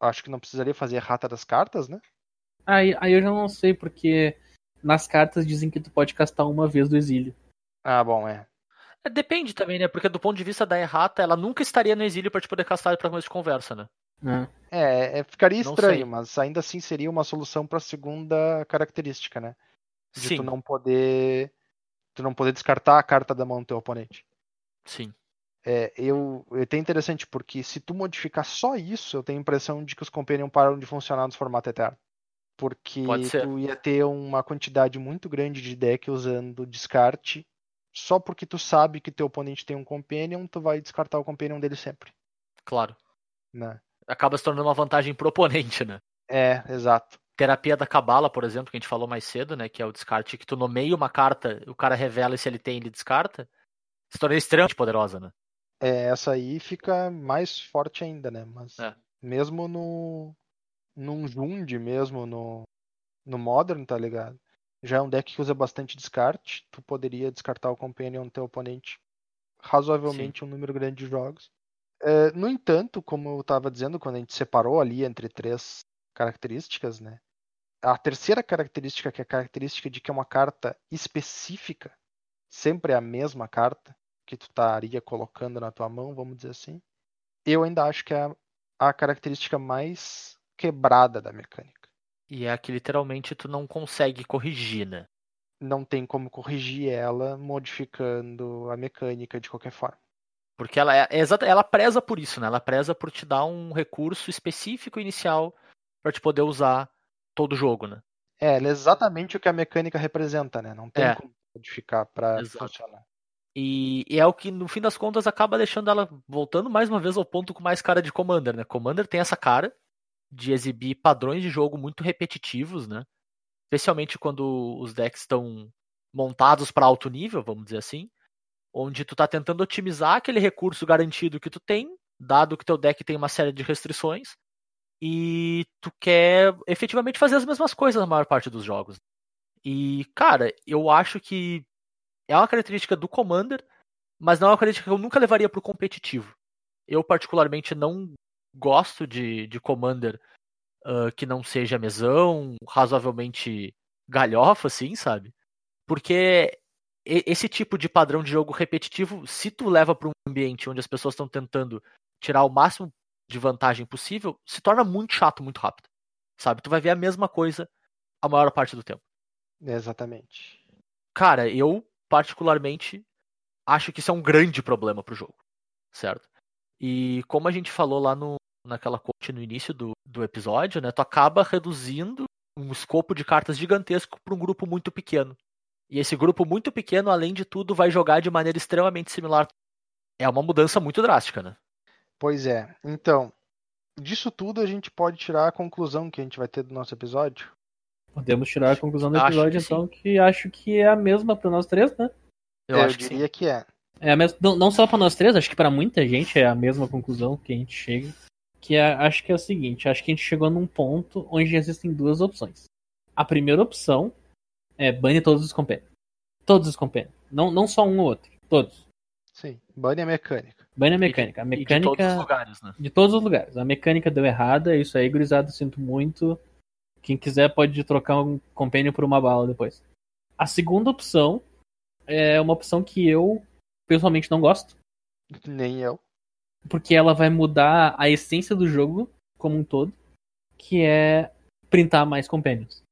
acho que não precisaria fazer errata das cartas, né? Aí, aí eu já não sei, porque nas cartas dizem que tu pode castar uma vez do exílio. Ah, bom, é. É, depende também, né? Porque do ponto de vista da errata, ela nunca estaria no exílio pra te poder castar pra começo de conversa, né? né? É, é, ficaria Não estranho, sei. mas ainda assim seria uma solução para a segunda característica, né? De Sim, tu não poder. Tu não poder descartar a carta da mão do teu oponente. Sim. É, eu, é até interessante, porque se tu modificar só isso, eu tenho a impressão de que os Companion param de funcionar no formato eterno. Porque tu ia ter uma quantidade muito grande de deck usando descarte. Só porque tu sabe que teu oponente tem um Companion, tu vai descartar o Companion dele sempre. Claro. Né? Acaba se tornando uma vantagem pro oponente, né? É, exato. Terapia da Cabala, por exemplo, que a gente falou mais cedo, né? Que é o descarte que tu nomeia uma carta, o cara revela e se ele tem, ele descarta. Se torna extremamente poderosa, né? É, essa aí fica mais forte ainda, né? Mas É. mesmo no num Jund mesmo no no Modern, tá ligado? Já é um deck que usa bastante descarte, tu poderia descartar o Companion do teu oponente razoavelmente um número grande de jogos. É, no entanto, como eu estava dizendo, quando a gente separou ali entre três características, né? A terceira característica, que é a característica de que é uma carta específica, sempre é a mesma carta que tu estaria colocando na tua mão, vamos dizer assim. Eu ainda acho que é a, a característica mais quebrada da mecânica. E é a que literalmente tu não consegue corrigir, né? Não tem como corrigir ela modificando a mecânica de qualquer forma. Porque ela é, é exata, ela preza por isso, né? Ela preza por te dar um recurso específico inicial para te poder usar todo o jogo, né? É, ela é exatamente o que a mecânica representa, né? Não tem É. como modificar para funcionar. E, e é o que, no fim das contas, acaba deixando ela voltando mais uma vez ao ponto com mais cara de Commander, né? Commander tem essa cara de exibir padrões de jogo muito repetitivos, né? Especialmente quando os decks estão montados para alto nível, vamos dizer assim, onde tu tá tentando otimizar aquele recurso garantido que tu tem, dado que teu deck tem uma série de restrições, e tu quer efetivamente fazer as mesmas coisas na maior parte dos jogos. E, cara, eu acho que é uma característica do Commander, mas não é uma característica que eu nunca levaria pro competitivo. Eu, particularmente, não gosto de, de Commander ah, que não seja mesão, razoavelmente galhofa, assim, sabe? Porque esse tipo de padrão de jogo repetitivo, se tu leva para um ambiente onde as pessoas estão tentando tirar o máximo de vantagem possível, se torna muito chato muito rápido. Sabe? Tu vai ver a mesma coisa a maior parte do tempo. Exatamente. Cara, eu particularmente acho que isso é um grande problema pro jogo, certo? E como a gente falou lá no, naquela coach no início do, do episódio, né? Tu acaba reduzindo um escopo de cartas gigantesco para um grupo muito pequeno. E esse grupo muito pequeno, além de tudo, vai jogar de maneira extremamente similar. É uma mudança muito drástica, né? Pois é. Então, disso tudo a gente pode tirar a conclusão que a gente vai ter do nosso episódio. Podemos tirar a conclusão do episódio, que então, que acho que é a mesma para nós três, né? Eu É, acho que sim. diria que é. É a mesma, não, não só para nós três, acho que para muita gente é a mesma conclusão que a gente chega. Que é, acho que é o seguinte, acho que a gente chegou num ponto onde existem duas opções. A primeira opção é bane todos os companions. Todos os companions. Não, não só um ou outro. Todos. Sim. Bane a mecânica. Bane a E de- mecânica. A E de mecânica. todos os lugares, né? De todos os lugares. A mecânica deu errada, isso aí, gurizada, sinto muito. Quem quiser pode trocar um companion por uma bala depois. A segunda opção é uma opção que eu pessoalmente não gosto, Nem eu. porque ela vai mudar a essência do jogo como um todo, que é printar mais companions.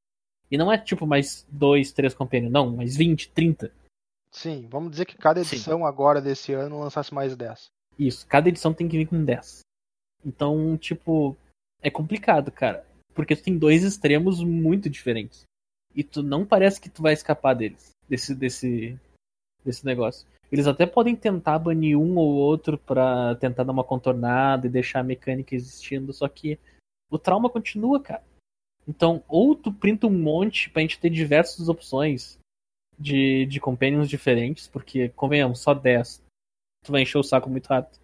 E não é tipo mais dois, três companions, não, mais 20, 30. Sim, vamos dizer que cada Sim. edição agora desse ano lançasse mais 10. Isso, cada edição tem que vir com 10. Então, tipo, é complicado, cara. Porque tu tem dois extremos muito diferentes. E tu não parece que tu vai escapar deles. Desse, desse, desse negócio. Eles até podem tentar banir um ou outro pra tentar dar uma contornada e deixar a mecânica existindo, só que o trauma continua, cara. Então, ou tu printa um monte pra gente ter diversas opções de, de companions diferentes, porque, convenhamos, só 10 tu vai encher o saco muito rápido.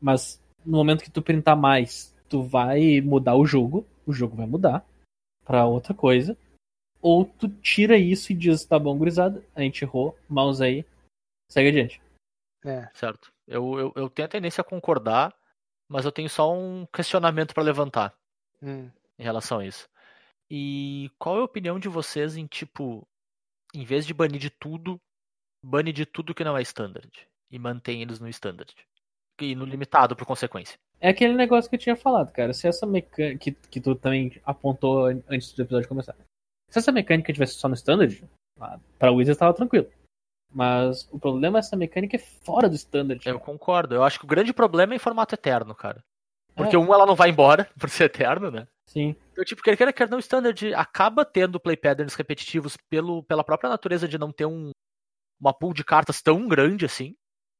Mas no momento que tu printar mais, tu vai mudar o jogo, o jogo vai mudar pra outra coisa. Ou tu tira isso e diz, tá bom, gurizada, a gente errou, mouse aí, segue adiante. É. Certo. Eu, eu, eu tenho a tendência a concordar, mas eu tenho só um questionamento para levantar Hum. em relação a isso. E qual é a opinião de vocês em, tipo, em vez de banir de tudo, bane de tudo que não é standard e mantém eles no standard? E no limitado, por consequência. É aquele negócio que eu tinha falado, cara. Se essa mecânica. Que, que tu também apontou an- antes do episódio começar. Se essa mecânica tivesse só no standard, ah, pra Wizards tava tranquilo. Mas o problema é essa mecânica é fora do standard. Eu concordo. Eu acho que o grande problema é em formato eterno, cara. Porque É. um, ela não vai embora por ser eterno, né? Sim. Então, tipo, quer queira, quer não, o standard acaba tendo play patterns repetitivos pelo, pela própria natureza de não ter um, uma pool de cartas tão grande assim,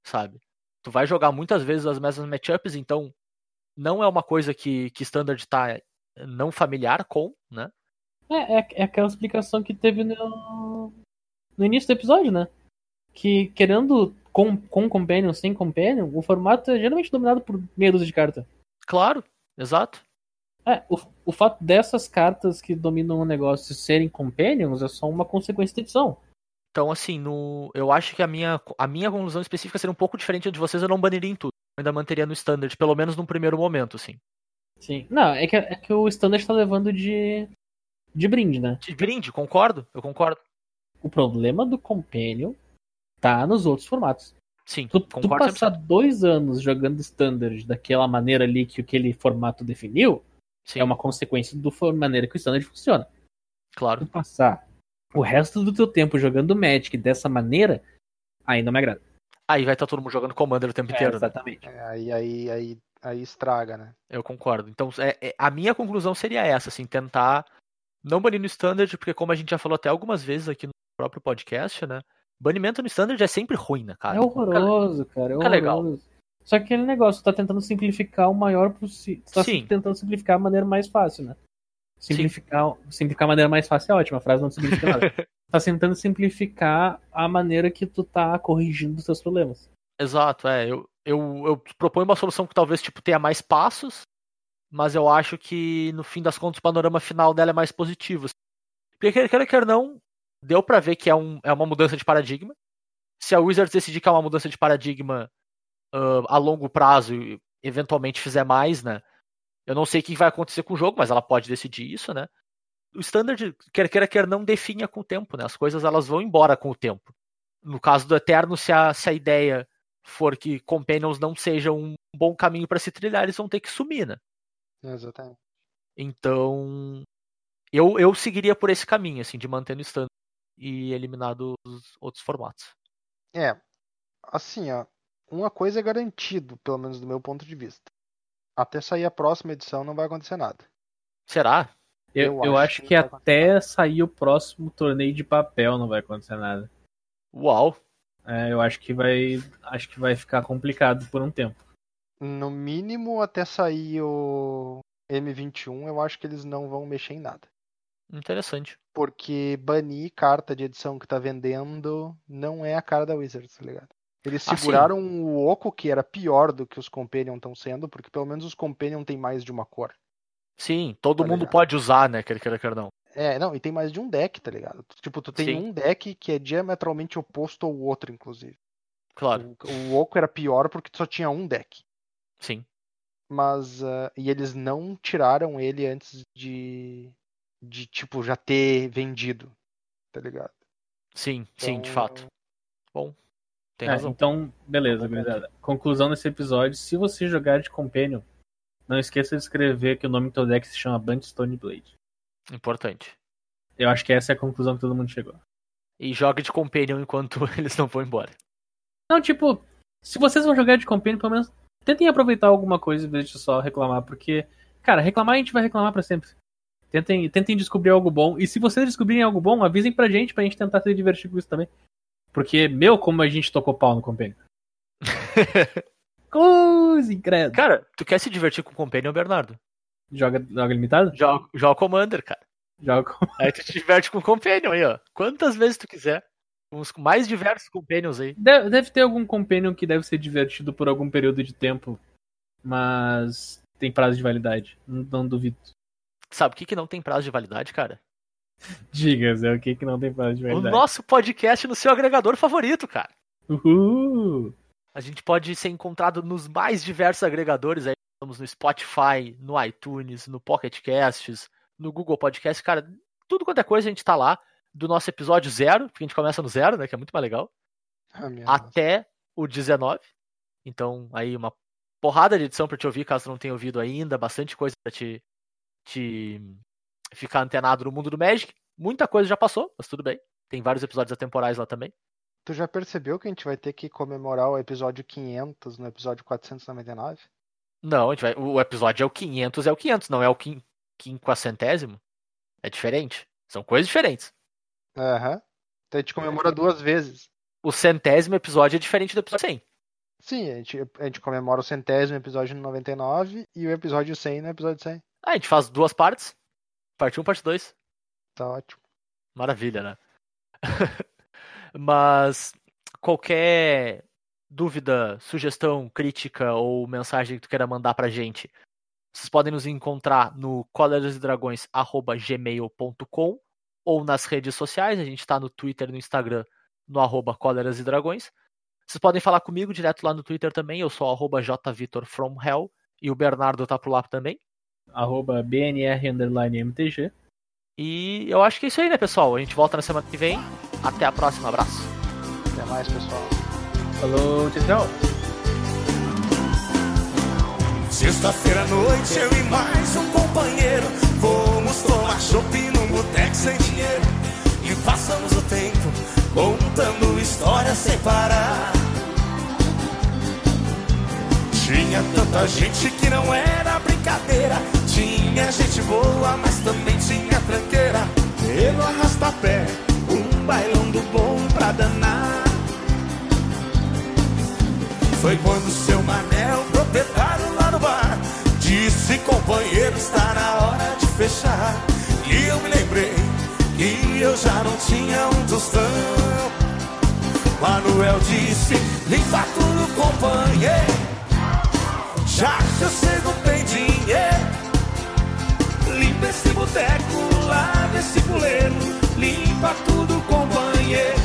sabe? Tu vai jogar muitas vezes as mesmas matchups, então não é uma coisa que, que standard tá não familiar com, né? É, é, é aquela explicação que teve no, no início do episódio, né? Que querendo com, com Companion, sem Companion, o formato é geralmente dominado por meia dúzia de carta. Claro, exato. É, o, o fato dessas cartas que dominam o negócio serem Companions é só uma consequência da edição. Então, assim, no, eu acho que a minha, a minha conclusão específica seria um pouco diferente de vocês, eu não baniria em tudo. Ainda manteria no standard, pelo menos num primeiro momento, assim. Sim. Não, é que, é que o standard tá levando de. de brinde, né? De brinde, concordo, eu concordo. O problema do Companion tá nos outros formatos. Sim, Tu, tu concordo passar 100%. dois anos jogando standard daquela maneira ali que aquele formato definiu, Sim, é uma consequência da maneira que o standard funciona. claro. Tu passar o resto do teu tempo jogando Magic dessa maneira, aí não me agrada. Aí vai estar todo mundo jogando Commander o tempo inteiro. né? exatamente. É, aí, aí, aí, aí estraga, né? Eu concordo. Então, é- é- a minha conclusão seria essa, assim, tentar não banir no standard, porque como a gente já falou até algumas vezes aqui no próprio podcast, né? Banimento no standard é sempre ruim, né, cara? É horroroso, cara. É é legal. horroroso. Só que aquele negócio, tá tentando simplificar o maior possível. Tá Sim. tentando simplificar a maneira mais fácil, né? Simplificar, simplificar a maneira mais fácil é ótima, a frase não simplifica nada. tá tentando simplificar a maneira que tu tá corrigindo os teus problemas. Exato, é. Eu, eu, eu proponho uma solução que talvez tipo, tenha mais passos, mas eu acho que no fim das contas o panorama final dela é mais positivo. Porque quer quer, não, deu pra ver que é, um, é uma mudança de paradigma. Se a Wizards decidir que é uma mudança de paradigma ah, a longo prazo e eventualmente fizer mais, né? Eu não sei o que vai acontecer com o jogo, mas ela pode decidir isso, né? O standard, quer queira, quer não, definha com o tempo, né? As coisas elas vão embora com o tempo. No caso do Eterno, se a, se a ideia for que Companions não sejam um bom caminho para se trilhar, eles vão ter que sumir, né? Exatamente. Então, eu, eu seguiria por esse caminho, assim, de manter no standard e eliminar dos outros formatos. É, assim, ó, uma coisa é garantido, pelo menos do meu ponto de vista. Até sair a próxima edição não vai acontecer nada. Será? Eu, Eu eu acho acho que até sair o próximo torneio de papel não vai acontecer nada. Uau! É, eu acho que vai. Acho que vai ficar complicado por um tempo. No mínimo, até sair o M21, eu acho que eles não vão mexer em nada. Interessante. Porque banir carta de edição que tá vendendo não é a cara da Wizards, tá ligado? Eles Ah, seguraram o Oco, que era pior do que os Companion estão sendo, porque pelo menos os Companion tem mais de uma cor. Sim, todo Tá mundo ligado. pode usar, né? Quer queira, quer não. É, não, e tem mais de um deck, tá ligado? Tipo, tu tem Sim. um deck que é diametralmente oposto ao outro, inclusive. Claro, O, o Oco era pior porque tu só tinha um deck. sim. Mas. ah, e eles não tiraram ele antes de. De, tipo, já ter vendido. Tá ligado? Sim, sim, de Então, fato. Bom, tem É, razão. então, beleza, gurizada. Conclusão desse episódio: se você jogar de Companion, não esqueça de escrever que o nome do teu deck se chama Bluntstone Blade. Importante. Eu acho que essa é a conclusão que todo mundo chegou. E joga de Companion enquanto eles não vão embora. Não, tipo, se vocês vão jogar de Companion, pelo menos tentem aproveitar alguma coisa em vez de só reclamar, porque, cara, reclamar a gente vai reclamar pra sempre. Tentem, tentem descobrir algo bom. E se vocês descobrirem algo bom, avisem pra gente, pra gente tentar se divertir com isso também. Porque, meu, como a gente tocou pau no Companion. Coisa incrédula. Cara, tu quer se divertir com o Companion, Bernardo? Joga, joga limitado? Joga, joga Commander, cara. Joga com... Aí tu te diverte com o Companion aí, ó. Quantas vezes tu quiser. Com os mais diversos Companions aí. Deve, deve ter algum Companion que deve ser divertido por algum período de tempo. Mas tem prazo de validade. Não, não duvido. Sabe o que, que não tem prazo de validade, cara? Diga, Zé, o que, que não tem prazo de O validade? nosso podcast no seu agregador favorito, cara. Uhul! A gente pode ser encontrado nos mais diversos agregadores aí. Estamos no Spotify, no iTunes, no Pocket Casts, no Google Podcast, cara, tudo quanto é coisa a gente tá lá. Do nosso episódio zero, porque a gente começa no zero, né? Que é muito mais legal. Ah, minha nossa. até o 19. Então, aí uma porrada de edição pra te ouvir, caso não tenha ouvido ainda, bastante coisa pra te, te ficar antenado no mundo do Magic. Muita coisa já passou, mas tudo bem. Tem vários episódios atemporais lá também. Tu já percebeu que a gente vai ter que comemorar o episódio 500 no episódio 499? Não, a gente vai, o episódio é o 500, é o 500, não é o quin- quinquacentésimo. É diferente. São coisas diferentes. Aham. Então a gente comemora duas vezes. O centésimo episódio é diferente do episódio 100. Sim, a gente, a gente comemora o centésimo episódio no 99 e o episódio 100 no episódio 100. Ah, a gente faz duas partes. Parte 1, parte 2. Tá ótimo. Maravilha, né? Mas qualquer dúvida, sugestão, crítica ou mensagem que tu queira mandar pra gente, vocês podem nos encontrar no colerasdragões@gmail.com ou nas redes sociais, a gente tá no Twitter e no Instagram no arroba Coleras e Dragões. Vocês podem falar comigo direto lá no Twitter também. Eu sou arroba jvitorfromhell e o Bernardo tá por lá também. Arroba BNR_MTG. E eu acho que é isso aí, né, pessoal? A gente volta na semana que vem. Até a próxima. Abraço. Até mais, pessoal. Falou, tchau, tchau. Sexta-feira à noite, eu e mais um companheiro Fomos tomar shopping num boteco sem dinheiro E passamos o tempo contando histórias sem parar Tinha tanta gente que não era brincadeira Tinha gente boa, mas também tinha tranqueira Pelo arrasta-pé, um bailão do bom pra danar. Foi quando seu Manel, proprietário lá no bar Disse, companheiro, está na hora de fechar. E eu me lembrei que eu já não tinha um tostão. Manuel disse, limpa tudo, companheiro já que você não tem dinheiro, limpa esse boteco, lava esse puleiro, limpa tudo, companheiro.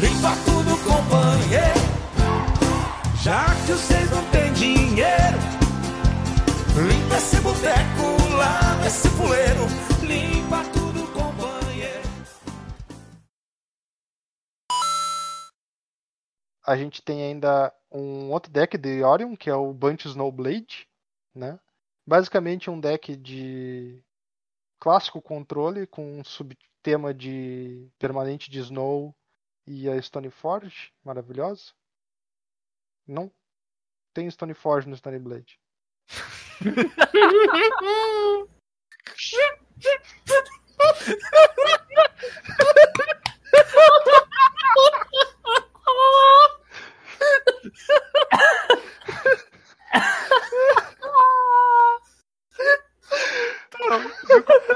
Limpa tudo, companheiro. Já que vocês não têm dinheiro, limpa esse boteco, lava esse puleiro, limpa tudo, companheiro. A gente tem ainda um outro deck de Orion, que é o Bunch Snowblade, né? Basicamente um deck de clássico controle com um subtema de permanente de Snow e a Stoneforge, maravilhosa. Não tem Stoneforge no Stoneblade.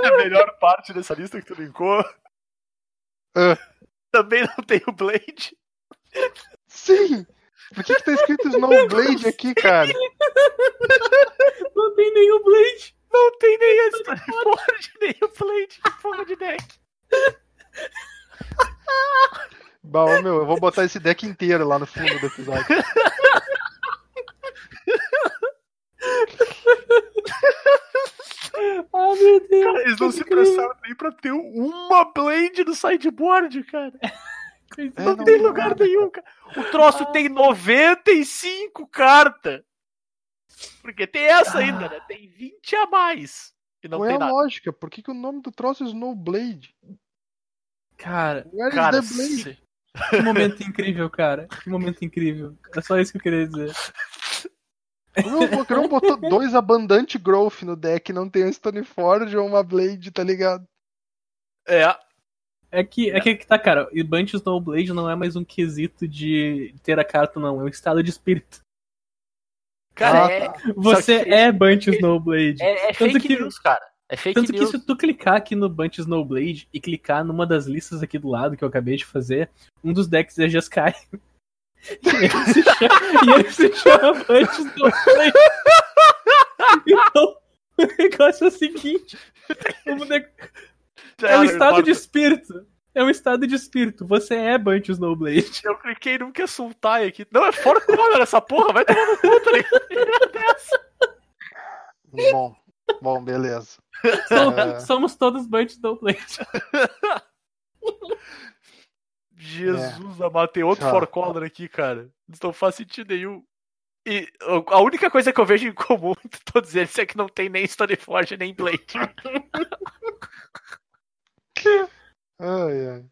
a melhor parte dessa lista que tu linkou Ah. também não tem o Blade. Sim! Por que, que tá escrito Snowblade aqui, cara? Não tem nem o Blade. Não tem nem a Stoneforge, nem o Blade de porra de deck. Bah, ô, meu, eu vou botar esse deck inteiro lá no fundo do episódio. Ah, meu Deus. Cara, eles não se prestaram nem pra ter uma Blade no sideboard, cara. É, Não, não tem lugar nada, nenhum, cara. O troço tem 95 cartas. Porque tem essa ainda, né? Tem 20 a mais. E não Qual é tem a nada. lógica? Por que, que o nome do troço é Snowblade? Cara, Where is Cara, the blade? se- que momento incrível, cara. Que momento incrível. É só isso que eu queria dizer. O Boquerão botou dois Abundant Growth no deck, não tem um Stoneforge ou uma Blade, tá ligado? é, É que, é que que tá, cara. E Bunch Snowblade não é mais um quesito de ter a carta, não. É um estado de espírito. cara, Ah, é, Você que- é Bunch Snowblade. é, é Tanto fake que- news, cara. É fake Tanto que news. se tu clicar aqui no Bunch Snowblade e clicar numa das listas aqui do lado que eu acabei de fazer, um dos decks é Jeskai. E ele se chama, e ele se chama Bunch Snowblade. Então, o negócio é o seguinte: é um estado de espírito. É um estado de espírito. Você é Bunch Snowblade. Eu cliquei num que é Sultai aqui. Não, é fora corner essa porra, vai tomar no cu, tá ligado? Dessa. Bom, bom, beleza. Som- É. Somos todos Bunch Snowblade. Jesus amado, tem outro for corner aqui, cara. Não faz sentido nenhum. E a única coisa que eu vejo em comum entre todos eles é que não tem nem Stoneforge nem Blade. Ai, ai.